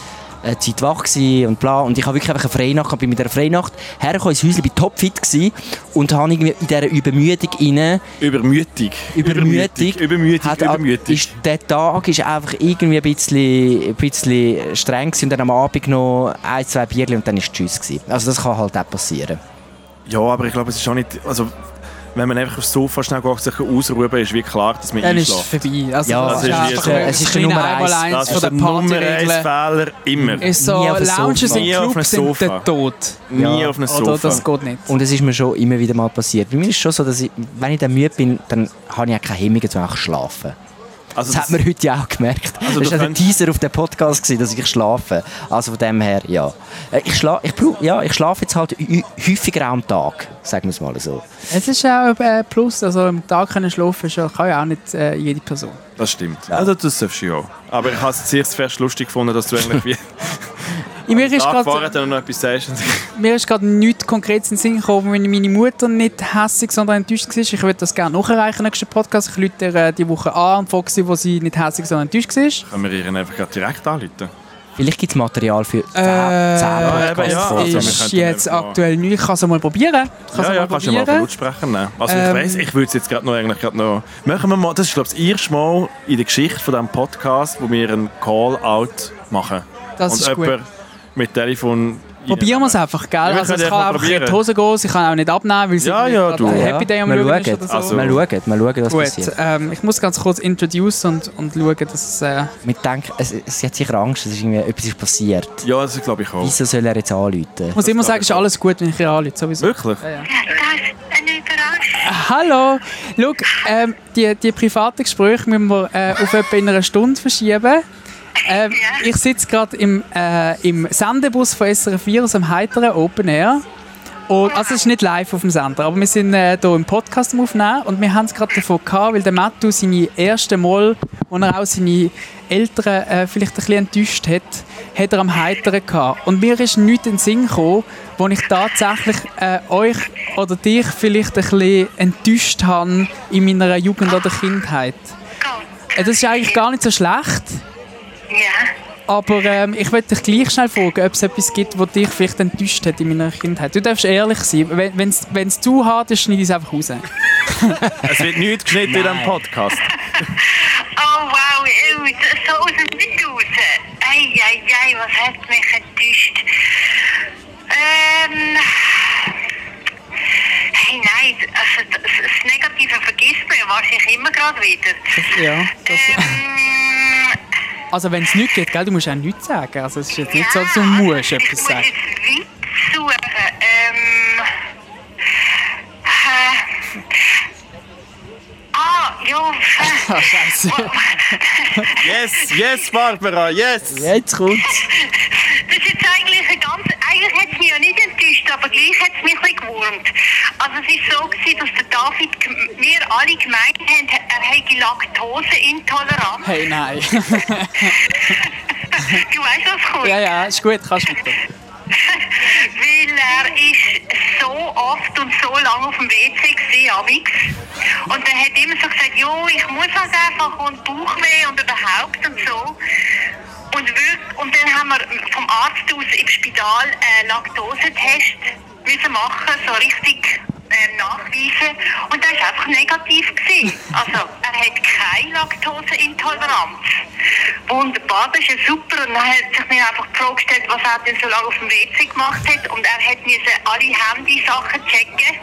äh, Zeit wach gewesen und bla und ich habe wirklich einfach eine Freinacht gehabt, bin mit einer Freinacht hergekommen ins Häuschen, bin topfit gewesen und habe irgendwie in dieser Übermüdung rein Übermütig. Übermütig. Übermütig, hat, übermütig. Ist, der Tag ist einfach irgendwie ein bisschen, ein bisschen streng gewesen und dann am Abend noch ein, zwei Bierchen und dann ist Tschüss gewesen. Also das kann halt auch passieren. Ja, aber ich glaube, es ist auch nicht... Also, wenn man einfach aufs Sofa schnell geht, sich ausruhen, ist wie klar, dass man Dann ist es einschläft. vorbei. Also, Ja, das es ist so- ein es ist kleiner Nummer eins. Einmaleins Das von ist der Nummer eins. Fehler immer. Ist so, Nie auf dem Lounges Sofa. in Nie auf einem Clubs sind Sofa. der Tod. Nie Ja. auf einem Oder Sofa. das geht nicht. Und es ist mir schon immer wieder mal passiert. Bei mir ist es schon so, dass ich, wenn ich dann müde bin, dann habe ich auch keine Hemmungen zu einfach schlafen. Also Das hat man heute ja auch gemerkt. Also das war ein Teaser auf dem Podcast, gewesen, dass ich schlafe. Also von dem her, ja. Äh, Ich, schla ich, ja, ich schlafe jetzt halt häufiger am Tag, sagen wir es mal so. Es ist auch ein Plus. Also am Tag können schlafen ja- kann ja auch nicht äh, jede Person. Das stimmt. Also, das darfst du ja auch. Aber ich habe es zuerst fest lustig gefunden, dass du eigentlich wie <laughs> <laughs> Mir ist gerade noch etwas sagst. mir ist gerade nichts Konkretes in den Sinn gekommen, wenn meine Mutter nicht hässig, sondern enttäuscht war. Ich würde das gerne nachreichen im nächsten Podcast. Ich rufe ihr äh, die Woche an und frage sie, wo sie nicht hässig, sondern enttäuscht war. Können wir ihr einfach gerade direkt anrufen? Vielleicht gibt es Material für 10 Äh, Ja, eben, ja. Podcasts. Also, ist jetzt aktuell nicht. Ich kann es mal probieren. Ich kann Ja, es ja, mal kannst du mal. Lautsprecher nehmen. Also Ähm, ich weiss, ich würde es jetzt gerade noch, eigentlich noch... Machen wir mal, das ist glaube ich das erste Mal in der Geschichte von diesem Podcast, wo wir einen Call-Out machen. Das Und ist gut. Mit Telefon... Probieren wir es einfach, gell? Ja, also es ja kann einfach in die Hose gehen, sie kann auch nicht abnehmen, weil sie Ja, ja, du. ein Ja. Happy Day am wir Schauen ist oder so. Also- wir schauen, wir schauen, was Gut, passiert. ähm, ich muss ganz kurz introduce und, und schauen, dass es... Äh, Wir denken, es, sie hat sicher Angst, dass irgendwie etwas ist passiert. Ja, das glaube ich auch. Wieso soll er jetzt anrufen? ich muss immer sagen, es ist alles gut, wenn ich ihr anrufe, sowieso. Wirklich? Ja, ja. Das. Hallo, schau, ähm, die, die privaten Gespräche müssen wir äh, auf etwa in einer Stunde verschieben. Ähm, ich sitze gerade im, äh, im Sendebus von SRF 4 aus dem heiteren Open Air. Und, also es ist nicht live auf dem Sender, aber wir sind äh, hier im Podcast am Aufnehmen und wir haben es gerade davon gehabt, weil der Mattu seine erste Mal, wo er auch seine Eltern äh, vielleicht ein bisschen enttäuscht hat, hat er am Heiteren gehabt. Und mir ist nichts in den Sinn gekommen, wo ich tatsächlich äh, euch oder dich vielleicht ein bisschen enttäuscht habe in meiner Jugend oder Kindheit. Äh, das ist eigentlich gar nicht so schlecht. Ja. Aber ähm, ich wollte dich gleich schnell fragen, ob es etwas gibt, was dich vielleicht enttäuscht hat in meiner Kindheit. Du darfst ehrlich sein. Wenn es zu hart ist, schneide ich es einfach raus. <laughs> es wird nichts geschnitten Nein. in diesem Podcast. <laughs> oh wow, so aus dem Bild raus. Eieiei, was hat mich enttäuscht? Ähm... Hey, nein, also das, das Negative vergisst man ja wahrscheinlich immer gerade wieder. Ja, das... Ähm, also wenn es nicht geht, gell, du musst auch nichts sagen. Also es ist jetzt nicht so, dass du ja, musst ich etwas muss sagen. jetzt Witz suchen. Ähm, äh, ah, ja. <laughs> Ah, scheiße. <laughs> Yes, yes, Barbara, yes! Jetzt kommt's. Das ist jetzt eigentlich ein ganz, eigentlich hat es mich ja nicht enttäuscht, aber gleich hat es mich ein bisschen gewurmt. Also es ist so gewesen, dass der David, wir alle gemeint haben, hätte Laktoseintoleranz. Hey, nein. <laughs> Du weißt, was kommt? ja, ja, ist gut, kannst du weiter. Weil er ist so oft und so lange auf dem WC gewesen, abends. Und er hat immer so gesagt, jo, ich muss halt einfach und Bauchweh und überhaupt und so. Und, wir, und dann haben wir vom Arzt aus im Spital einen Laktosetest müssen machen, so richtig ähm, nachweisen. Und der war einfach negativ. Gewesen. Also er hat keine Laktoseintoleranz. Wunderbar, das ist ja super. Und dann hat sich mir einfach die Frage gestellt, was er denn so lange auf dem WC gemacht hat. Und er hat müssen alle Handysachen checken,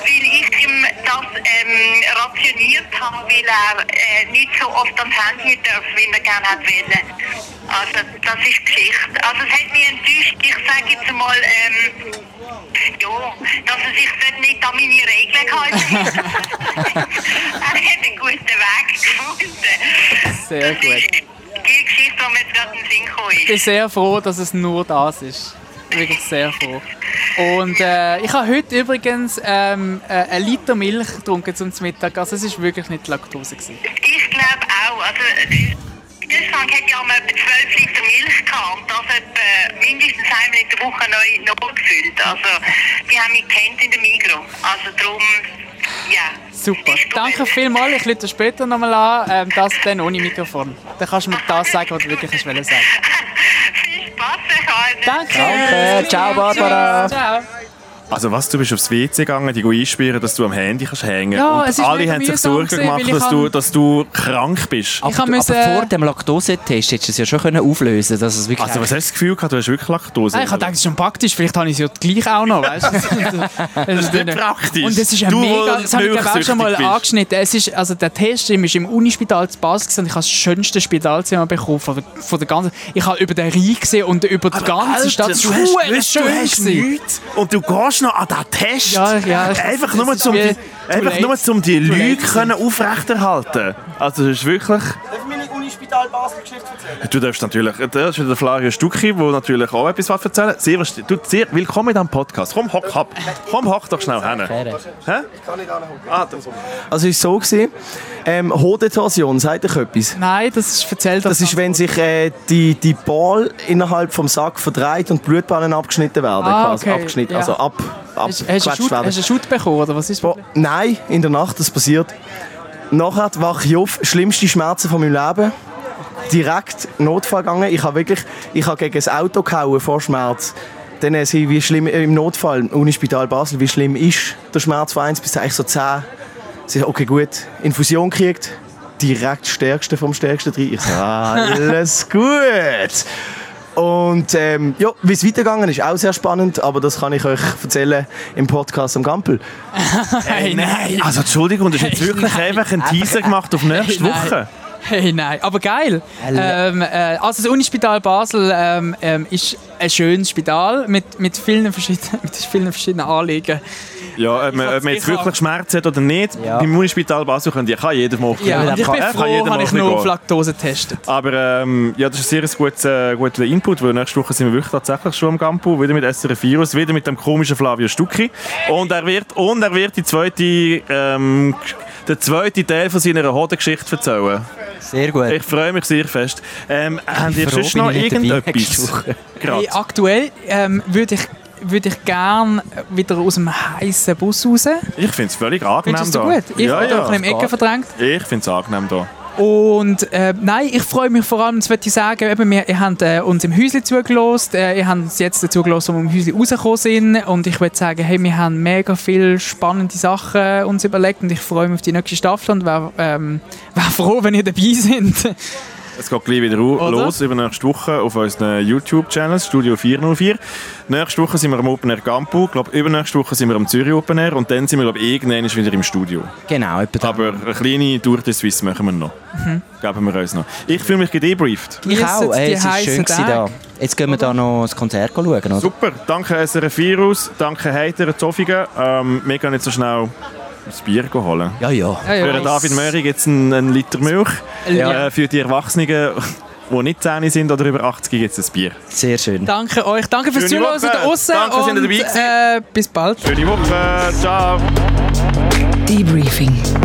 weil ich ihm das ähm, rationiert habe, weil er äh, nicht so oft ans Handy darf, wie er gerne hat wollen. Also das ist Geschichte. Also es hat mich enttäuscht. Ich sage jetzt mal, ähm, ja, dass er sich dort nicht an meine Regeln gehalten hat. <laughs> <laughs> er hat einen guten Weg gefunden. Sehr Das gut. die Geschichte, die mir jetzt gerade in den Sinn gekommen Ich bin sehr froh, dass es nur das ist. Wirklich sehr froh. Und äh, ich habe heute übrigens ähm, äh, einen Liter Milch getrunken zum Mittag. Also es war wirklich nicht Laktose. Gewesen. Ich glaube auch. Also, Deutschland hat ja mal etwa 12 Liter Milch gehabt und das etwa mindestens einmal in der Woche neu nachgefüllt. Also, die haben mich kennt in der Migro. Also darum, ja. Super. Danke vielmals. Ich rufe später nochmal an. Ähm, das dann ohne Mikrofon. Dann kannst du mir das sagen, was du wirklich hast sagen. <laughs> Viel Spaß, Herr Danke. Danke. Ciao, Barbara. Ciao. Also was, du bist aufs WC gegangen, die einspüren, dass du am Handy kannst hängen Ja, Und es ist alle haben sich Sorgen gemacht, dass du, dass du krank bist. Ich hab aber, müssen- aber vor dem Laktosetest hättest du es ja schon können auflösen dass es wirklich Also was hast du das Gefühl gehabt, du hast wirklich Laktose? Ah, ich habe gedacht, es ist schon praktisch. Vielleicht habe ich es ja gleich auch noch. Weißt? du? <laughs> das ist nicht praktisch. Und es ist ein Du, mega. Das habe ich auch schon mal bist. angeschnitten. Es ist, also der Test ist im Unispital zu Basel gewesen und ich habe das schönste Spitalzimmer bekommen von der, von der ganzen. Ich habe über den Rhein gesehen und über die ganze Stadt. Es du war hast gewusst, du schön hast nichts und du gehst noch an diesen Test. Ja, ja. Einfach Das nur, zum die, einfach nur, um die Lüge aufrechterhalten. Also das ist wirklich... Ich Unispital Basel Geschichte erzählen? Du darfst natürlich, das ist wieder der Flavio Stucki, der natürlich auch etwas was erzählen Sehr, du, sehr willkommen in diesem Podcast. Komm, hock ab. Komm, hock doch schnell hin. Hä? Kann ich da noch Ah, das, Also es war so, gewesen, ähm, Hodetorsion, sagt euch etwas? Nein, das ist erzählt. Das ist, wenn sich äh, die, die Ball innerhalb vom Sack verdreht und die Blutbahnen abgeschnitten werden. Ah, quasi. okay, Abgeschnitten, ja. also ab, Hast, hast, du einen Shoot, werden. hast du einen Shoot bekommen oder was ist Bo Nein, in der Nacht, das passiert. Nachher wache ich auf, schlimmste Schmerzen von meinem Leben. Direkt Notfall gegangen. Ich habe wirklich, ich habe gegen das Auto gehauen vor Schmerz. Dann sie, wie schlimm äh, im Notfall im Unispital Basel, wie schlimm ist der Schmerz von 1 bis 10, eigentlich so 10. Sie okay gut, Infusion gekriegt, direkt Stärkste vom Stärksten drin. Ich sage, <laughs> alles gut. Und ähm, ja, wie es weitergegangen ist, auch sehr spannend, aber das kann ich euch erzählen im Podcast am Gampel. <laughs> Hey, nein. also Entschuldigung, du hast jetzt wirklich einfach einen Teaser gemacht auf nächste Hey, nein. Woche. Hey, nein, aber geil. Ähm, äh, also das Unispital Basel ähm, ähm, ist ein schönes Spital mit, mit, vielen, verschiedenen, <laughs> mit vielen verschiedenen Anliegen. Ja, ob man, ob man jetzt hab- wirklich Schmerzen hat oder nicht, Ja. beim Unispital Basel kann, die- kann jeder mal Ja, ich bin kann- kann froh, mal habe ich nur auf. Laktose getestet. Aber ähm, ja, das ist ein sehr guter, äh, guter Input, weil nächste Woche sind wir wirklich tatsächlich schon am Gampo, wieder mit SRF Virus, wieder mit dem komischen Flavio Stucki. Und er wird, und er wird die zweite, ähm, den zweiten Teil von seiner Hodengeschichte erzählen. Sehr gut. Ich freue mich sehr fest. Ähm, haben ihr froh sonst bin noch irgendetwas? <laughs> Hey, aktuell ähm, würde ich, würd ich gerne wieder aus dem heißen Bus raus. Ich finde es völlig angenehm Findest du da. das gut? Ich ja, habe ja. doch ein bisschen im Ecke verdrängt. Ich finde es angenehm da. Und äh, nein, ich freue mich vor allem, das möchte ich sagen, eben, wir ihr habt äh, uns im Häusli zugelost, äh, ihr habt uns jetzt gelost, wo wir im Häusli rausgekommen sind. Und ich würde sagen, hey, wir haben mega viele spannende Sachen uns überlegt. Und ich freue mich auf die nächste Staffel und wäre ähm, wär froh, wenn ihr dabei <laughs> seid. Es geht gleich wieder Oder? los, über nächste Woche auf unseren YouTube-Channels, Studio 404. Nächste Woche sind wir am Open Air Campo, glaube übernächste Woche sind wir am Zürich Open Air und dann sind wir, glaube irgendwann wieder im Studio. Genau, etwa da. Aber eine kleine Tour de Suisse machen wir noch. Geben wir uns noch. Ich fühle mich gedebrieft. Ich auch. Ey, es ist heissen schön da. Jetzt gehen wir da noch das Konzert schauen, oder? Super, danke SRF Virus, danke Heiter Zofingen. Ähm, wir gehen jetzt so schnell das Bier holen. Ja, ja. Ja, ja. Für den David Möri gibt es einen, einen Liter Milch. Ja. Äh, für die Erwachsenen, <laughs> die nicht 10 sind oder über 80, gibt es ein Bier. Sehr schön. Danke euch. Danke fürs Schöne Zuhören Woche. da draussen. Danke, dass ihr und, dabei äh, bis bald. Schöne Woche, ciao! Debriefing.